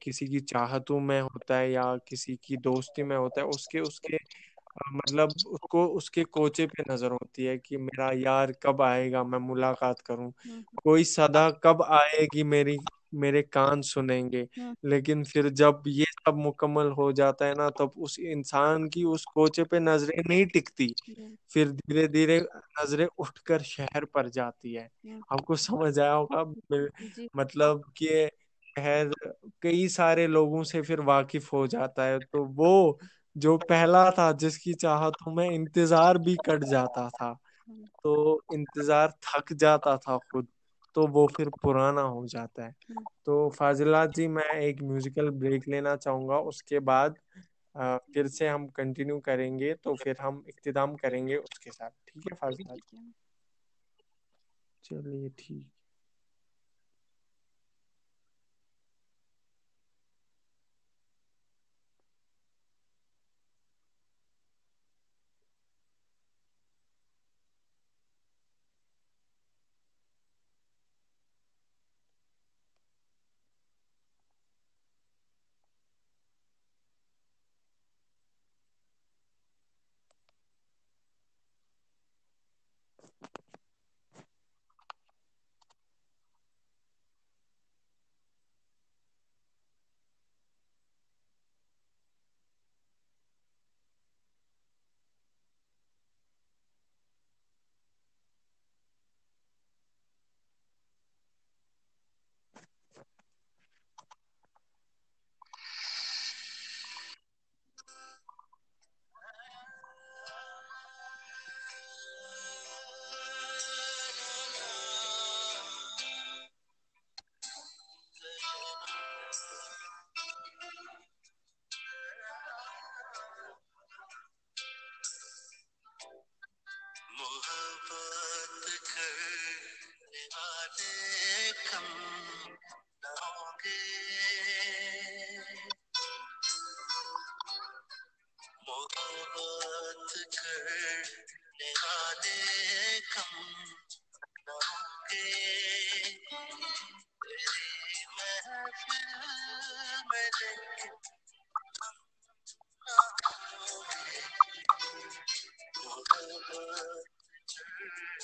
کسی کی چاہتوں میں ہوتا ہے یا کسی کی دوستی میں ہوتا ہے اس کے اس کے مطلب اس کو اس کے کوچے پہ نظر ہوتی ہے کہ میرا یار کب آئے گا میں ملاقات کروں۔ کوئی سدا کب آئے گی میری میرے کان سنیں گے۔ ہوں لیکن پھر جب یہ سب مکمل ہو جاتا ہے نا تب اس انسان کی اس کوچے پہ نظریں نہیں ٹکتی۔ پھر دھیرے دھیرے نظریں اٹھ کر شہر پر جاتی ہے۔ ہوں ہم کو سمجھ آیا ہوگا؟ جی۔ مطلب کہ شر کئی سارے لوگوں سے پھر واقف ہو جاتا ہے۔ تو وہ جو پہلا تھا جس کی چاہت میں انتظار بھی کٹ جاتا تھا۔ تو انتظار تھک جاتا تھا خود تو وہ پھر پرانا ہو جاتا ہے۔ تو فاضلہ جی میں ایک میوزیکل بریک لینا چاہوں گا اس کے بعد پھر سے ہم کنٹینیو کریں گے تو پھر ہم اختتام کریں گے اس کے ساتھ۔ ٹھیک ہے فاضلہ ہے۔ چلیے ٹھیک۔ زمانے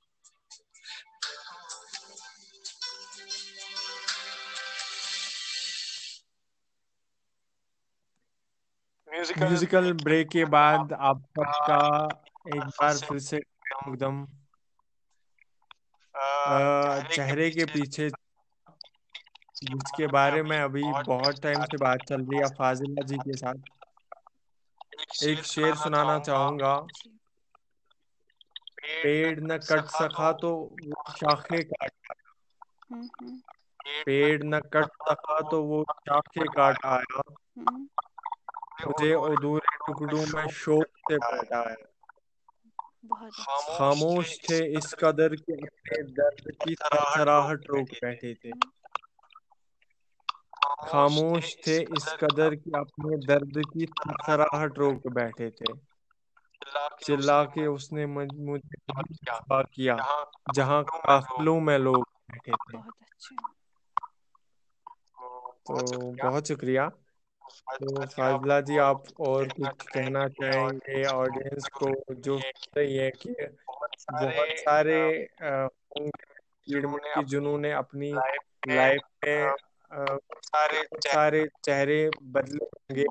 میوزیکل بریک کے بعد آپ سب کا ایک بار پھر سے مقدم چہرے کے پیچھے جس کے بارے میں ابھی بہت ٹائم سے بات چل رہی ہے فاضلہ جی کے ساتھ ایک شعر سنانا چاہوں گا پیڑ نہ کٹ سکا تو وہ شاخے کاٹ پیڑ نہ کٹ سکا تو وہ شاخے کاٹ آیا مجھے ادھورے ٹکڑوں میں شوق سے اچھا۔ خاموش تھے اس قدر کہ اپنے درد کی تھرتھراہٹ روک بیٹھے تھے۔ خاموش تھے اس قدر کہ اپنے درد کی تھرتھراہٹ روک بیٹھے تھے۔ چلا کے اس نے مجھ- مجھے کیا۔ جہاں قافلوں میں لوگ بیٹھے تھے۔ اچھے تو بہت شکریہ۔ تو فاضلہ جی آپ اور کچھ کہنا چاہیں گے آڈینس کو جو رہی ہے کہ بہت سارے کہ جنہوں نے اپنی لائف میں سارے چہرے بدلے ہوں گے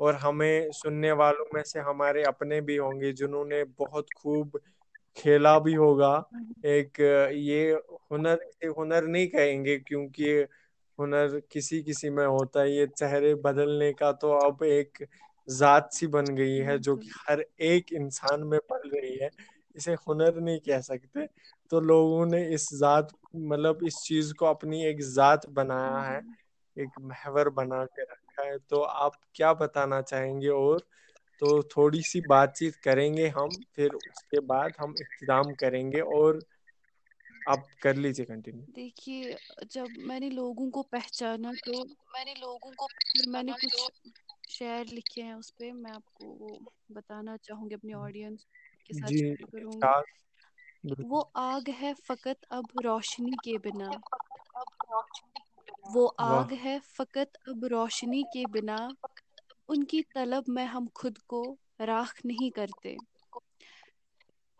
اور ہمیں سننے والوں میں سے ہمارے اپنے بھی ہوں گے جنہوں نے بہت خوب کھیلا بھی ہوگا۔ ایک یہ ہنر ہنر نہیں کہیں گے کیونکہ ہنر کسی کسی میں ہوتا ہے۔ یہ چہرے بدلنے کا تو اب ایک ذات سی بن گئی ہے جو کہ ہر ایک انسان میں پل رہی ہے۔ اسے ہنر نہیں کہہ سکتے۔ تو لوگوں نے اس ذات مطلب اس چیز کو اپنی ایک ذات بنایا ہے، ایک محور بنا کے رکھا ہے۔ تو آپ کیا بتانا چاہیں گے اور؟ تو تھوڑی سی بات چیت کریں گے ہم، پھر اس کے بعد ہم اختتام کریں گے اور آپ کر لیجیے کنٹینیو دیکھیے جب میں نے لوگوں کو پہچانا تو میں نے لوگوں کو میں نے کچھ شعر لکھے ہیں اس پہ میں آپ کو وہ بتانا چاہوں گی اپنی آڈینس کے ساتھ جی کروں گی۔ وہ آگ ہے فقط اب روشنی کے بنا۔ وہ آگ ہے فقط اب روشنی کے بنا۔ ان کی طلب میں ہم خود کو راکھ نہیں کرتے۔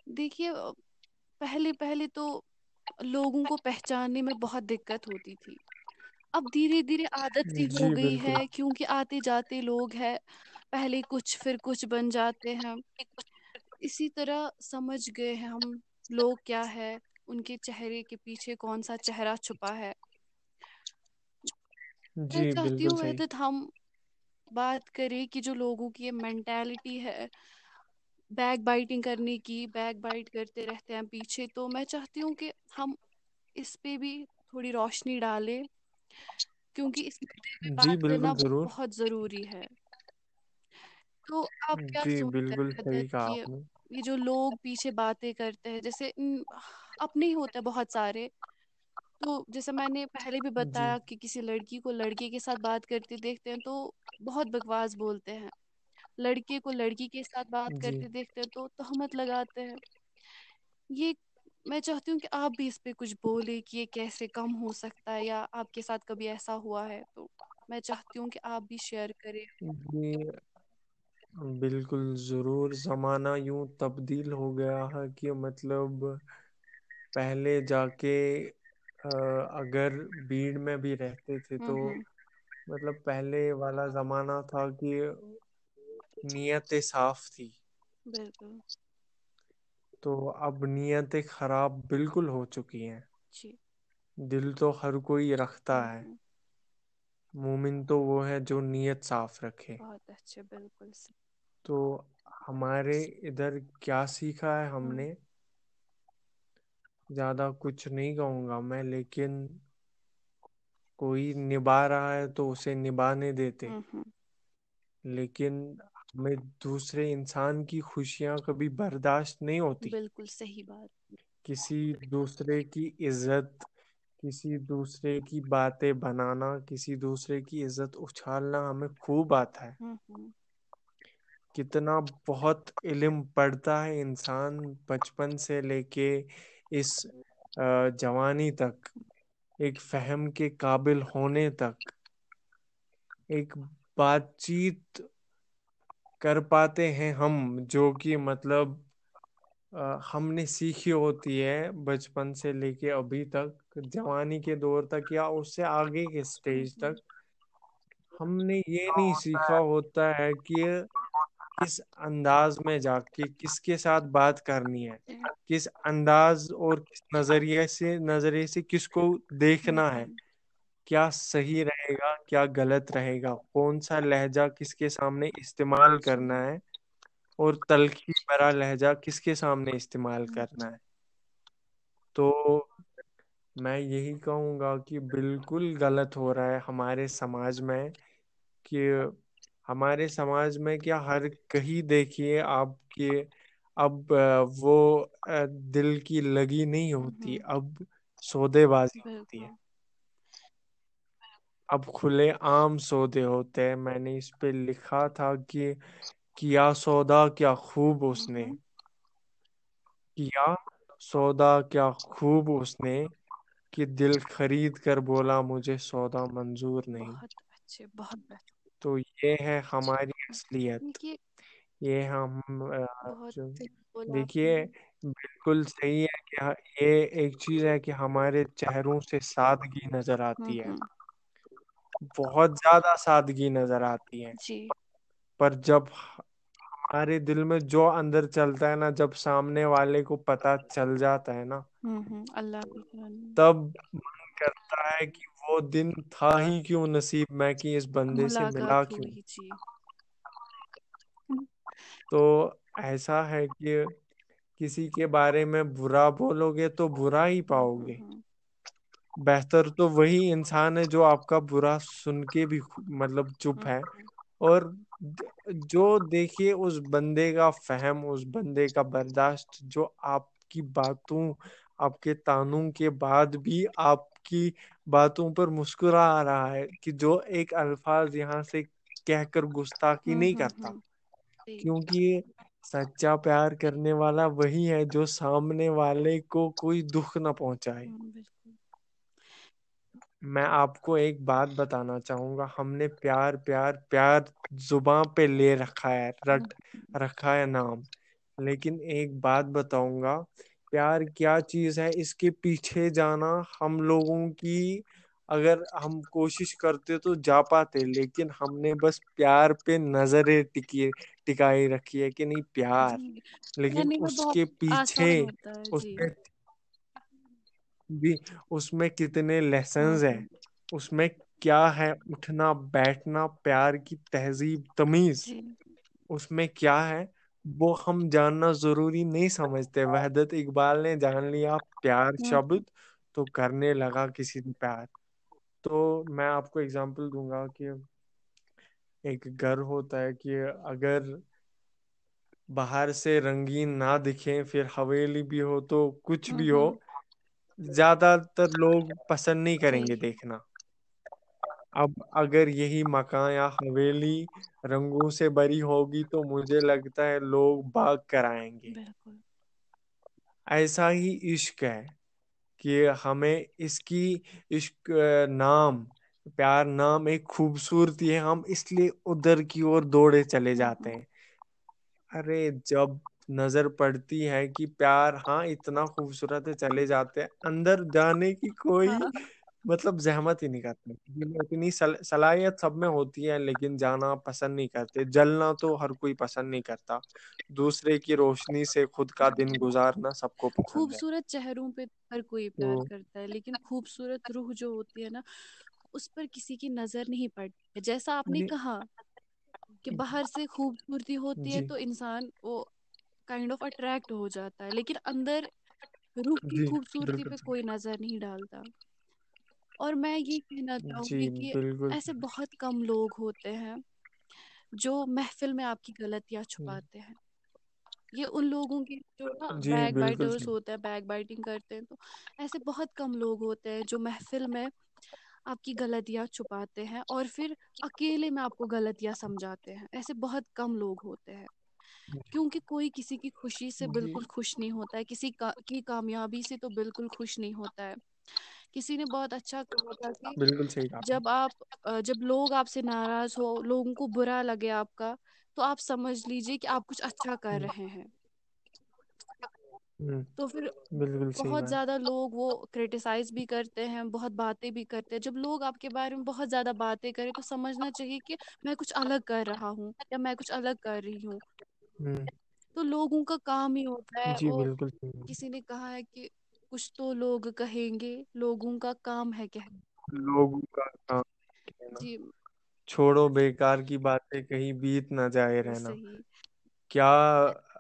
دیکھیے پہلے پہلے تو لوگوں کو پہچاننے میں بہت دقت ہوتی تھی۔ اب دھیرے دھیرے عادت سی ہو جی گئی ہے کیونکہ آتے جاتے لوگ ہیں پہلے کچھ پھر کچھ بن جاتے ہیں۔ اسی طرح سمجھ گئے ہیں ہم لوگ کیا ہے ان کے چہرے کے پیچھے کون سا چہرہ چھپا ہے۔ میں جی چاہتی بالکل ہوں وحدت ہم بات کریں کہ جو لوگوں کی یہ مینٹالٹی ہے بیک بائٹنگ کرنے کی بیک بائٹ کرتے رہتے ہیں پیچھے۔ تو میں چاہتی ہوں کہ ہم اس پہ بھی تھوڑی روشنی ڈالے کیونکہ اس پہ جی بات کرنا بہت ضروری ہے۔ تو آپ کیا جی ہیں کہ یہ جو لوگ پیچھے باتیں کرتے ہیں جیسے اپنے ہی ہوتے بہت سارے۔ تو جیسے میں نے پہلے بھی جی۔ بتایا کہ کسی لڑکی کو لڑکے کے ساتھ بات کرتے دیکھتے ہیں تو بہت بکواس بولتے ہیں۔ لڑکے کو لڑکی کے ساتھ بات جی۔ کرتے دیکھتے تو تہمت لگاتے ہیں۔ یہ میں چاہتی ہوں کہ آپ بھی اس پہ کچھ بولے کہ یہ کیسے کم ہو سکتا ہے یا آپ کے ساتھ کبھی ایسا ہوا ہے تو میں چاہتی ہوں کہ آپ بھی شیئر کریں۔ جی بالکل ضرور۔ زمانہ یوں تبدیل ہو گیا ہے کہ مطلب پہلے جا کے اگر بھیڑ میں بھی رہتے تھے تو مطلب پہلے والا زمانہ تھا کہ نیتیں صاف تھی بالکل۔ تو اب نیتیں خراب بالکل ہو چکی ہیں۔ جی۔ دل تو ہر کوئی رکھتا ہے۔ مومن تو وہ ہے جو نیت صاف رکھے۔ بہت اچھے بالکل۔ تو ہمارے ادھر کیا سیکھا ہے ہم نے؟ زیادہ کچھ نہیں کہوں گا میں لیکن کوئی نبھا رہا ہے تو اسے نبھانے دیتے۔ لیکن ہمیں دوسرے انسان کی خوشیاں کبھی برداشت نہیں ہوتی۔ بالکل صحیح بات۔ کسی دوسرے کی عزت کسی دوسرے کی باتیں بنانا کسی دوسرے کی عزت اچھالنا ہمیں خوب آتا ہے۔ کتنا بہت علم پڑتا ہے انسان بچپن سے لے کے اس جوانی تک ایک فہم کے قابل ہونے تک۔ ایک بات چیت کر پاتے ہیں ہم، جو کہ مطلب ہم نے سیکھی ہوتی ہے بچپن سے لے کے ابھی تک، جوانی کے دور تک یا اس سے آگے کے اسٹیج تک۔ ہم نے یہ نہیں سیکھا ہوتا ہے کہ کس انداز میں جا کے کس کے ساتھ بات کرنی ہے، کس انداز اور کس نظریے سے نظریے سے کس کو دیکھنا ہے۔ کیا صحیح رہے گا کیا غلط رہے گا؟ کون سا لہجہ کس کے سامنے استعمال کرنا ہے؟ اور تلخی بھرا لہجہ کس کے سامنے استعمال کرنا ہے؟ تو میں یہی کہوں گا کہ بالکل غلط ہو رہا ہے ہمارے سماج میں کہ ہمارے سماج میں کیا ہر کہیں دیکھیے آپ کے اب وہ دل کی لگی نہیں ہوتی ہوں اب سودے بازی ہوتی ہے۔ اب کھلے عام سودے ہوتے ہیں۔ میں نے اس پہ لکھا تھا کہ کیا سودا کیا خوب اس نے۔ کیا سودا کیا خوب اس نے کہ دل خرید کر بولا مجھے سودا منظور نہیں۔ بہت اچھے بہت تو یہ ہے ہماری اصلیت۔ یہ ہم دیکھیے بالکل صحیح ہے کہ یہ ایک چیز ہے کہ ہمارے چہروں سے سادگی نظر آتی ہے۔ بہت زیادہ سادگی نظر آتی ہے۔ جی۔ پر جب ہمارے دل میں جو اندر چلتا ہے نا جب سامنے والے کو پتا چل جاتا ہے نا اللہ تب من کرتا ہے کہ وہ دن تھا ہی کیوں نصیب میں کہ اس بندے سے ملا ملاقات کیوں؟ ہوئی جی۔ تو ایسا ہے کہ کسی کے بارے میں برا بولو گے تو برا ہی پاؤ گے۔ ہوں۔ بہتر تو وہی انسان ہے جو آپ کا برا سن کے بھی مطلب چپ ہے۔ اور جو دیکھیے اس بندے کا فہم اس بندے کا برداشت جو آپ کی باتوں آپ کے تعانوں کے بعد بھی آپ کی باتوں پر مسکرا آ رہا ہے کہ جو ایک الفاظ یہاں سے کہ کر گستاخی نہیں کرتا۔ کیونکہ سچا پیار کرنے والا وہی ہے جو سامنے والے کو کوئی دکھ نہ پہنچائے۔ میں آپ کو ایک بات بتانا چاہوں گا۔ ہم نے پیار پیار پیار زباں پہ لے رکھا ہے رٹ رکھا ہے نام۔ لیکن ایک بات بتاؤں گا پیار کیا چیز ہے؟ اس کے پیچھے جانا ہم لوگوں کی اگر ہم کوشش کرتے تو جا پاتے لیکن ہم نے بس پیار پہ نظریں ٹکی ٹکائی رکھی ہے کہ نہیں پیار۔ جی۔ لیکن میں اس کے پیچھے اس جی۔ میں بھی اس میں کتنے لیسنز ہیں ہوں اس میں کیا ہے اٹھنا بیٹھنا پیار کی تہذیب تمیز۔ جی۔ اس میں کیا ہے وہ ہم جاننا ضروری نہیں سمجھتے۔ وحدت اقبال نے جان لیا پیار ہوں شبد تو کرنے لگا کسی نے پیار۔ تو میں آپ کو اگزامپل دوں گا کہ ایک گھر ہوتا ہے کہ اگر باہر سے رنگین نہ دکھیں پھر حویلی بھی ہو تو کچھ ہوں بھی ہو زیادہ تر لوگ پسند نہیں کریں گے دیکھنا۔ اب اگر یہی مکان یا حویلی رنگوں سے بری ہوگی تو مجھے لگتا ہے لوگ باغ کرائیں گے۔ بالکل۔ ایسا ہی عشق ہے کہ ہمیں اس کی عشق نام پیار نام ایک خوبصورتی ہے ہم اس لیے ادھر کی اور دوڑے چلے جاتے ہیں۔ ارے جب نظر پڑتی ہے کہ پیار ہاں اتنا خوبصورت ہے چلے جاتے ہیں۔ اندر جانے کی کوئی ہاں۔ مطلب زحمت ہی نہیں کرتے۔ اتنی صلاحیت سب میں ہوتی ہے لیکن جانا پسند نہیں کرتے۔ جلنا تو ہر کوئی پسند نہیں کرتا۔ دوسرے کی روشنی سے خود کا دن گزارنا سب کو پسند ہے۔ خوبصورت چہروں پہ ہر کوئی پیار کرتا ہے لیکن خوبصورت روح جو ہوتی ہے نا اس پر کسی کی نظر نہیں پڑتی۔ جیسا آپ نے جی۔ کہا کہ باہر سے خوبصورتی ہوتی ہے جی۔ تو انسان وہ کائنڈ آف اٹریکٹ ہو جاتا ہے لیکن اندر روح کی جی خوبصورتی پہ کوئی نظر نہیں ڈالتا۔ اور میں یہ کہنا چاہوں جی گی کہ ایسے بہت کم لوگ ہوتے ہیں جو محفل میں آپ کی غلطیاں چھپاتے ہیں۔ یہ ان لوگوں کے جو نا جی بیک بالکل بائٹرس ہوتے ہیں بیک بائٹنگ کرتے ہیں تو ایسے بہت کم لوگ ہوتے ہیں جو محفل میں آپ کی غلطیاں چھپاتے ہیں اور پھر اکیلے میں آپ کو غلطیاں سمجھاتے ہیں۔ ایسے بہت کم لوگ ہوتے ہیں۔ کیونکہ کوئی کسی کی خوشی سے جی۔ بالکل خوش نہیں ہوتا ہے کسی کی کامیابی سے تو بالکل خوش نہیں ہوتا ہے۔ کسی نے بہت اچھا کہا تھا کہ جب آپ جب لوگ آپ سے ناراض ہو لوگوں کو برا لگے آپ کا تو آپ سمجھ لیجیے کہ آپ کچھ اچھا کر رہے ہیں۔ تو پھر بہت زیادہ لوگ وہ کرٹیسائز بھی کرتے ہیں بہت باتیں بھی کرتے ہیں۔ جب لوگ آپ کے بارے میں بہت زیادہ باتیں کریں تو سمجھنا چاہیے کہ میں کچھ الگ کر رہا ہوں یا میں کچھ الگ کر رہی ہوں۔ تو لوگوں کا کام ہی ہوتا ہے جی وہ بالکل کسی نے کہا ہے کہ کچھ تو لوگ کہیں گے لوگوں کا کام ہے کہ لوگوں کا کام کہنا۔ جی۔ چھوڑو بیکار کی باتیں کہیں بیت نہ جائے رہنا۔ صحیح۔ کیا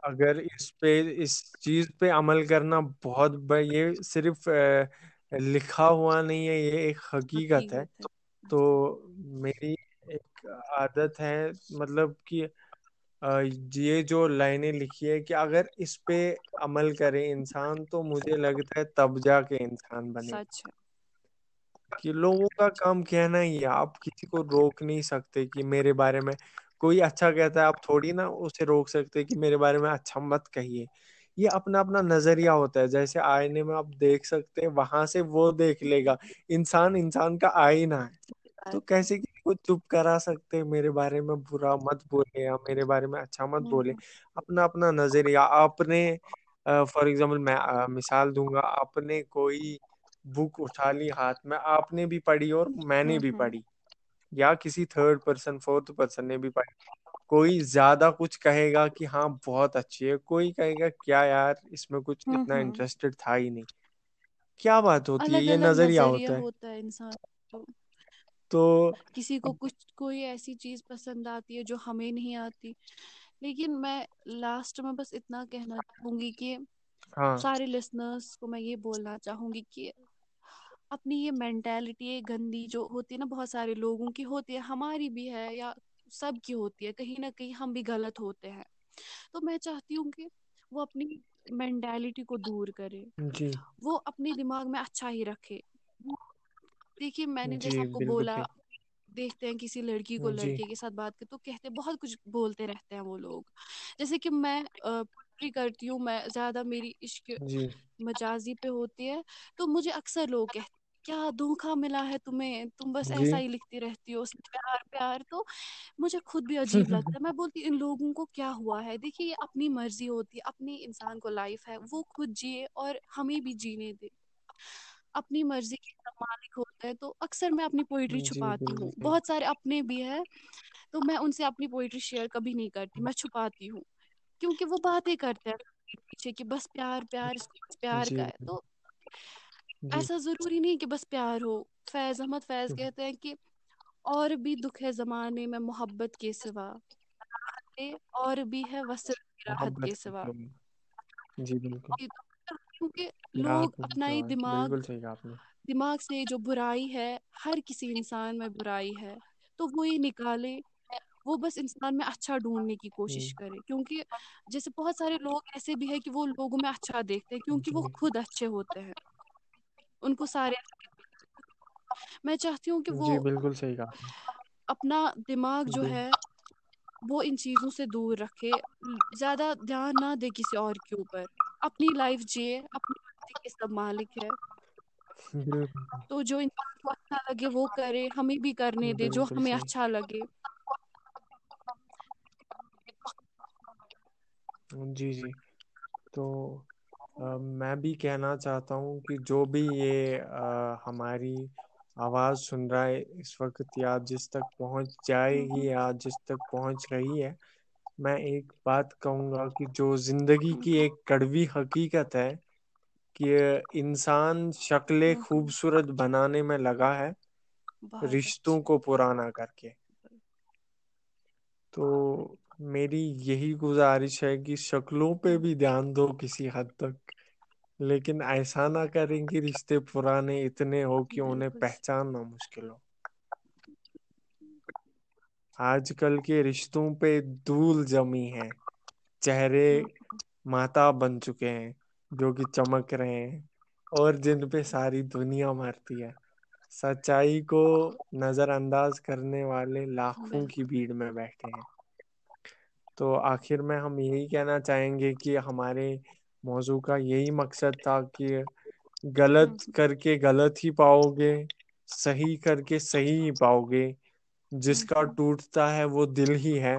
اگر اس پہ اس چیز پہ عمل کرنا بہت ب یہ صرف لکھا ہوا نہیں ہے یہ ایک حقیقت ہے۔ تو میری ایک عادت ہے مطلب کہ یہ جو لائنیں لکھی ہے کہ اگر اس پہ عمل کرے انسان تو مجھے لگتا ہے تب جا کے انسان بنے۔ کہ لوگوں کا کام کہنا ہی ہے آپ کسی کو روک نہیں سکتے کہ میرے بارے میں کوئی اچھا کہتا ہے آپ تھوڑی نا اسے روک سکتے کہ میرے بارے میں اچھا مت کہیے۔ یہ اپنا اپنا نظریہ ہوتا ہے جیسے آئینے میں آپ دیکھ سکتے ہیں وہاں سے وہ دیکھ لے گا۔ انسان انسان کا آئینہ ہے۔ تو کیسے کہ کو چپ کرا سکتے میرے بارے میں برا مت بولے یا میرے بارے میں اچھا مت بولے۔ اپنا اپنا نظریہ آپ نے فار ایگزامپل میں مثال دوں گا آپ نے کوئی بک اٹھا لی ہاتھ میں آپ نے بھی پڑھی اور میں نے بھی پڑھی یا کسی تھرڈ پرسن فورتھ پرسن نے بھی پائی کوئی زیادہ کچھ کہے گا کہ ہاں بہت اچھی ہے کوئی کہے گا کیا یار اس میں کچھ اتنا ہوں۔ انٹرسٹیڈ تھا ہی نہیں۔ کیا بات ہوتی ہے یہ نظریہ ہوتا ہے۔ تو کسی کو کچھ کوئی ایسی چیز پسند آتی ہے جو ہمیں نہیں آتی۔ لیکن میں لاسٹ میں بس اتنا کہنا چاہوں گی کہ ہاں۔ سارے لسنرس کو میں یہ بولنا چاہوں گی کہ اپنی یہ مینٹلٹی گندی جو ہوتی ہے نا بہت سارے لوگوں کی ہوتی ہے ہماری بھی ہے یا سب کی ہوتی ہے کہیں نہ کہیں ہم بھی غلط ہوتے ہیں۔ تو میں چاہتی ہوں کہ وہ اپنی مینٹلٹی کو دور کرے۔ جی۔ وہ اپنی دماغ میں اچھا ہی رکھے۔ دیکھیے میں نے جی آپ کو بولا دیکھتے ہیں کسی لڑکی کو جی۔ لڑکے کے ساتھ بات کر تو کہتے بہت کچھ بولتے رہتے ہیں وہ لوگ۔ جیسے کہ میں کرتی ہوں میں زیادہ میری عشق جی۔ مجازی پہ ہوتی ہے تو مجھے اکثر لوگ کہتے کیا دھوکا ملا ہے تمہیں؟ تم بس ایسا ہی لکھتی رہتی ہو اس پیار پیار۔ تو مجھے خود بھی عجیب لگتا ہے۔ میں بولتی ان لوگوں کو کیا ہوا ہے؟ دیکھیے یہ اپنی مرضی ہوتی ہے اپنی انسان کو لائف ہے وہ خود جیے اور ہمیں بھی جینے دے۔ اپنی مرضی کے مالک ہوتا ہے تو اکثر میں اپنی پوئٹری جی چھپاتی ہوں۔ بہت سارے اپنے بھی ہے تو میں ان سے اپنی پوئٹری شیئر کبھی نہیں کرتی میں چھپاتی ہوں۔ کیونکہ وہ باتیں کرتے ہیں۔ پیچھے کہ بس پیار پیار اس کو پیار جی۔ کا ہے۔ تو جی۔ ایسا ضروری نہیں کہ بس پیار ہو۔ فیض احمد فیض کہتے ہیں کہ اور بھی دکھ ہے زمانے میں محبت کے سوا اور بھی ہے وصل راحت کے سوا۔ جی بالکل۔ کیونکہ لوگ اپنا ہی دماغ دماغ سے جو برائی ہے ہر کسی انسان میں برائی ہے۔ تو وہ یہ نکالے وہ بس انسان میں اچھا ڈھونڈنے کی کوشش کرے۔ کیونکہ جیسے بہت سارے لوگ ایسے بھی ہے کہ وہ لوگوں میں اچھا دیکھتے ہیں کیونکہ وہ جی خود اچھے ہوتے ہیں۔ ان کو سارے میں چاہتی ہوں کہ وہ جی بالکل صحیح کہا اپنا دماغ جو جی۔ ہے وہ ان چیزوں سے دور رکھے۔ زیادہ دھیان نہ دے کسی اور کے اوپر۔ اپنی لائف جی اپنی مرضی کے سب مالک ہے۔ تو جو انسان کو اچھا لگے وہ کرے ہمیں بھی کرنے دے جو ہمیں اچھا لگے۔ جی جی۔ تو میں بھی کہنا چاہتا ہوں کہ جو بھی یہ ہماری آواز سن رہا ہے اس وقت یا جس تک پہنچ جائے گی یا جس تک پہنچ رہی ہے میں ایک بات کہوں گا کہ جو زندگی کی ایک کڑوی حقیقت ہے کہ انسان ہوں۔ خوبصورت بنانے میں لگا ہے رشتوں اچھے کو پرانا کر کے۔ تو میری یہی گزارش ہے کہ شکلوں پہ بھی دھیان دو کسی حد تک۔ لیکن ایسا نہ کریں کہ رشتے پرانے اتنے ہو کہ انہیں پہچاننا مشکل ہو۔ آج کل کے رشتوں پہ دھول جمی ہے چہرے ماتا بن چکے ہیں جو کہ چمک رہے ہیں اور جن پہ ساری دنیا مرتی ہے۔ سچائی کو نظر انداز کرنے والے لاکھوں کی بھیڑ میں بیٹھے ہیں۔ تو آخر میں ہم یہی کہنا چاہیں گے کہ ہمارے موضوع کا یہی مقصد تھا کہ غلط کر کے غلط ہی پاؤ گے، صحیح کر کے صحیح ہی پاؤ گے۔ جس کا ہوں ٹوٹتا ہے وہ دل ہی ہے۔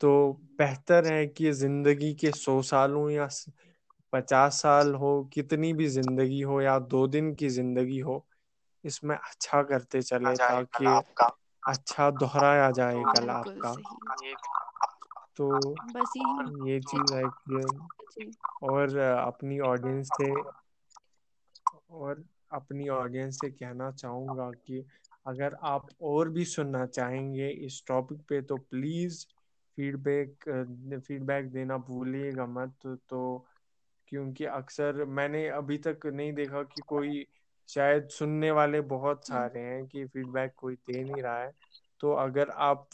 تو بہتر ہے کہ زندگی کے سو سالوں یا پچاس سال ہو کتنی بھی زندگی ہو یا دو دن کی زندگی ہو اس میں اچھا کرتے چلے تاکہ اچھا دہرایا جائے کل آپ کا۔ تو یہ چیز ہے کہ جی۔ اور اپنی آڈینس سے اور اپنی آڈینس سے کہنا چاہوں گا کہ اگر آپ اور بھی سننا چاہیں گے اس ٹاپک پہ تو please feedback feedback دینا بھولیے گا مت۔ تو کیونکہ اکثر میں نے ابھی تک نہیں دیکھا کہ کوئی شاید سننے والے بہت سارے ہیں کہ فیڈ بیک کوئی دے نہیں رہا ہے۔ تو اگر آپ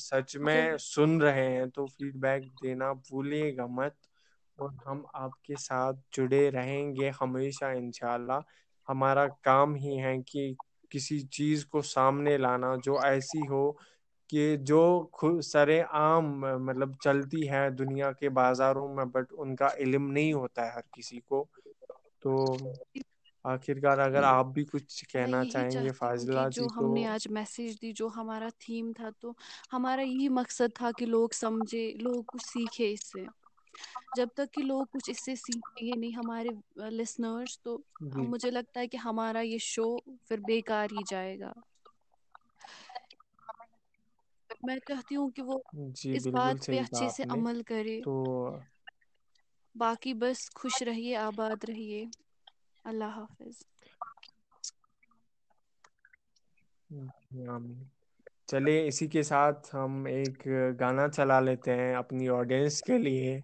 سچ میں سن رہے ہیں تو فیڈ بیک دینا بھولیے گا مت۔ اور ہم آپ کے ساتھ جڑے رہیں گے ہمیشہ انشاء اللہ ہمارا کام ہی ہے کہ کسی چیز کو سامنے لانا جو ایسی ہو کہ جو سر عام مطلب چلتی ہے دنیا کے بازاروں میں بٹ ان کا علم نہیں ہوتا ہے ہر کسی کو۔ تو آخر کار اگر آپ بھی کچھ کہنا چاہیں گے فاضلہ جو جی ہم تو نے آج میسج دی جو ہمارا تھیم تھا تو ہمارا یہی مقصد تھا کہ لوگ سمجھے لوگ کچھ سیکھے اس سے۔ جب تک کہ لوگ کچھ اس سے سیکھیں گے نہیں ہمارے لسنرس تو جی۔ مجھے لگتا ہے کہ ہمارا یہ شو پھر بےیکار ہی جائے گا۔ میں چاہتی ہوں کہ وہ جی اس بات پہ اچھے سے عمل کرے۔ باقی بس خوش رہیے آباد رہیے۔ اللہ حافظ۔ چلے اسی کے ساتھ ہم ایک گانا چلا لیتے ہیں اپنی آڈینس کے لیے۔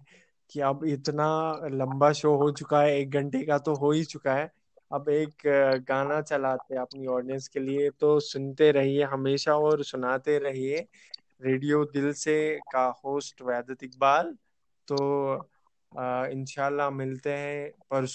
کہ اب اتنا لمبا شو ہو چکا ہے، ایک گھنٹے کا تو ہو ہی چکا ہے۔ اب ایک گانا چلاتے اپنی آڈینس کے لیے تو سنتے رہیے، ہمیشہ اور سناتے رہیے۔ ریڈیو دل سے کا ہوسٹ ویدت اقبال۔ تو انشاء اللہ ملتے ہیں پرسوں۔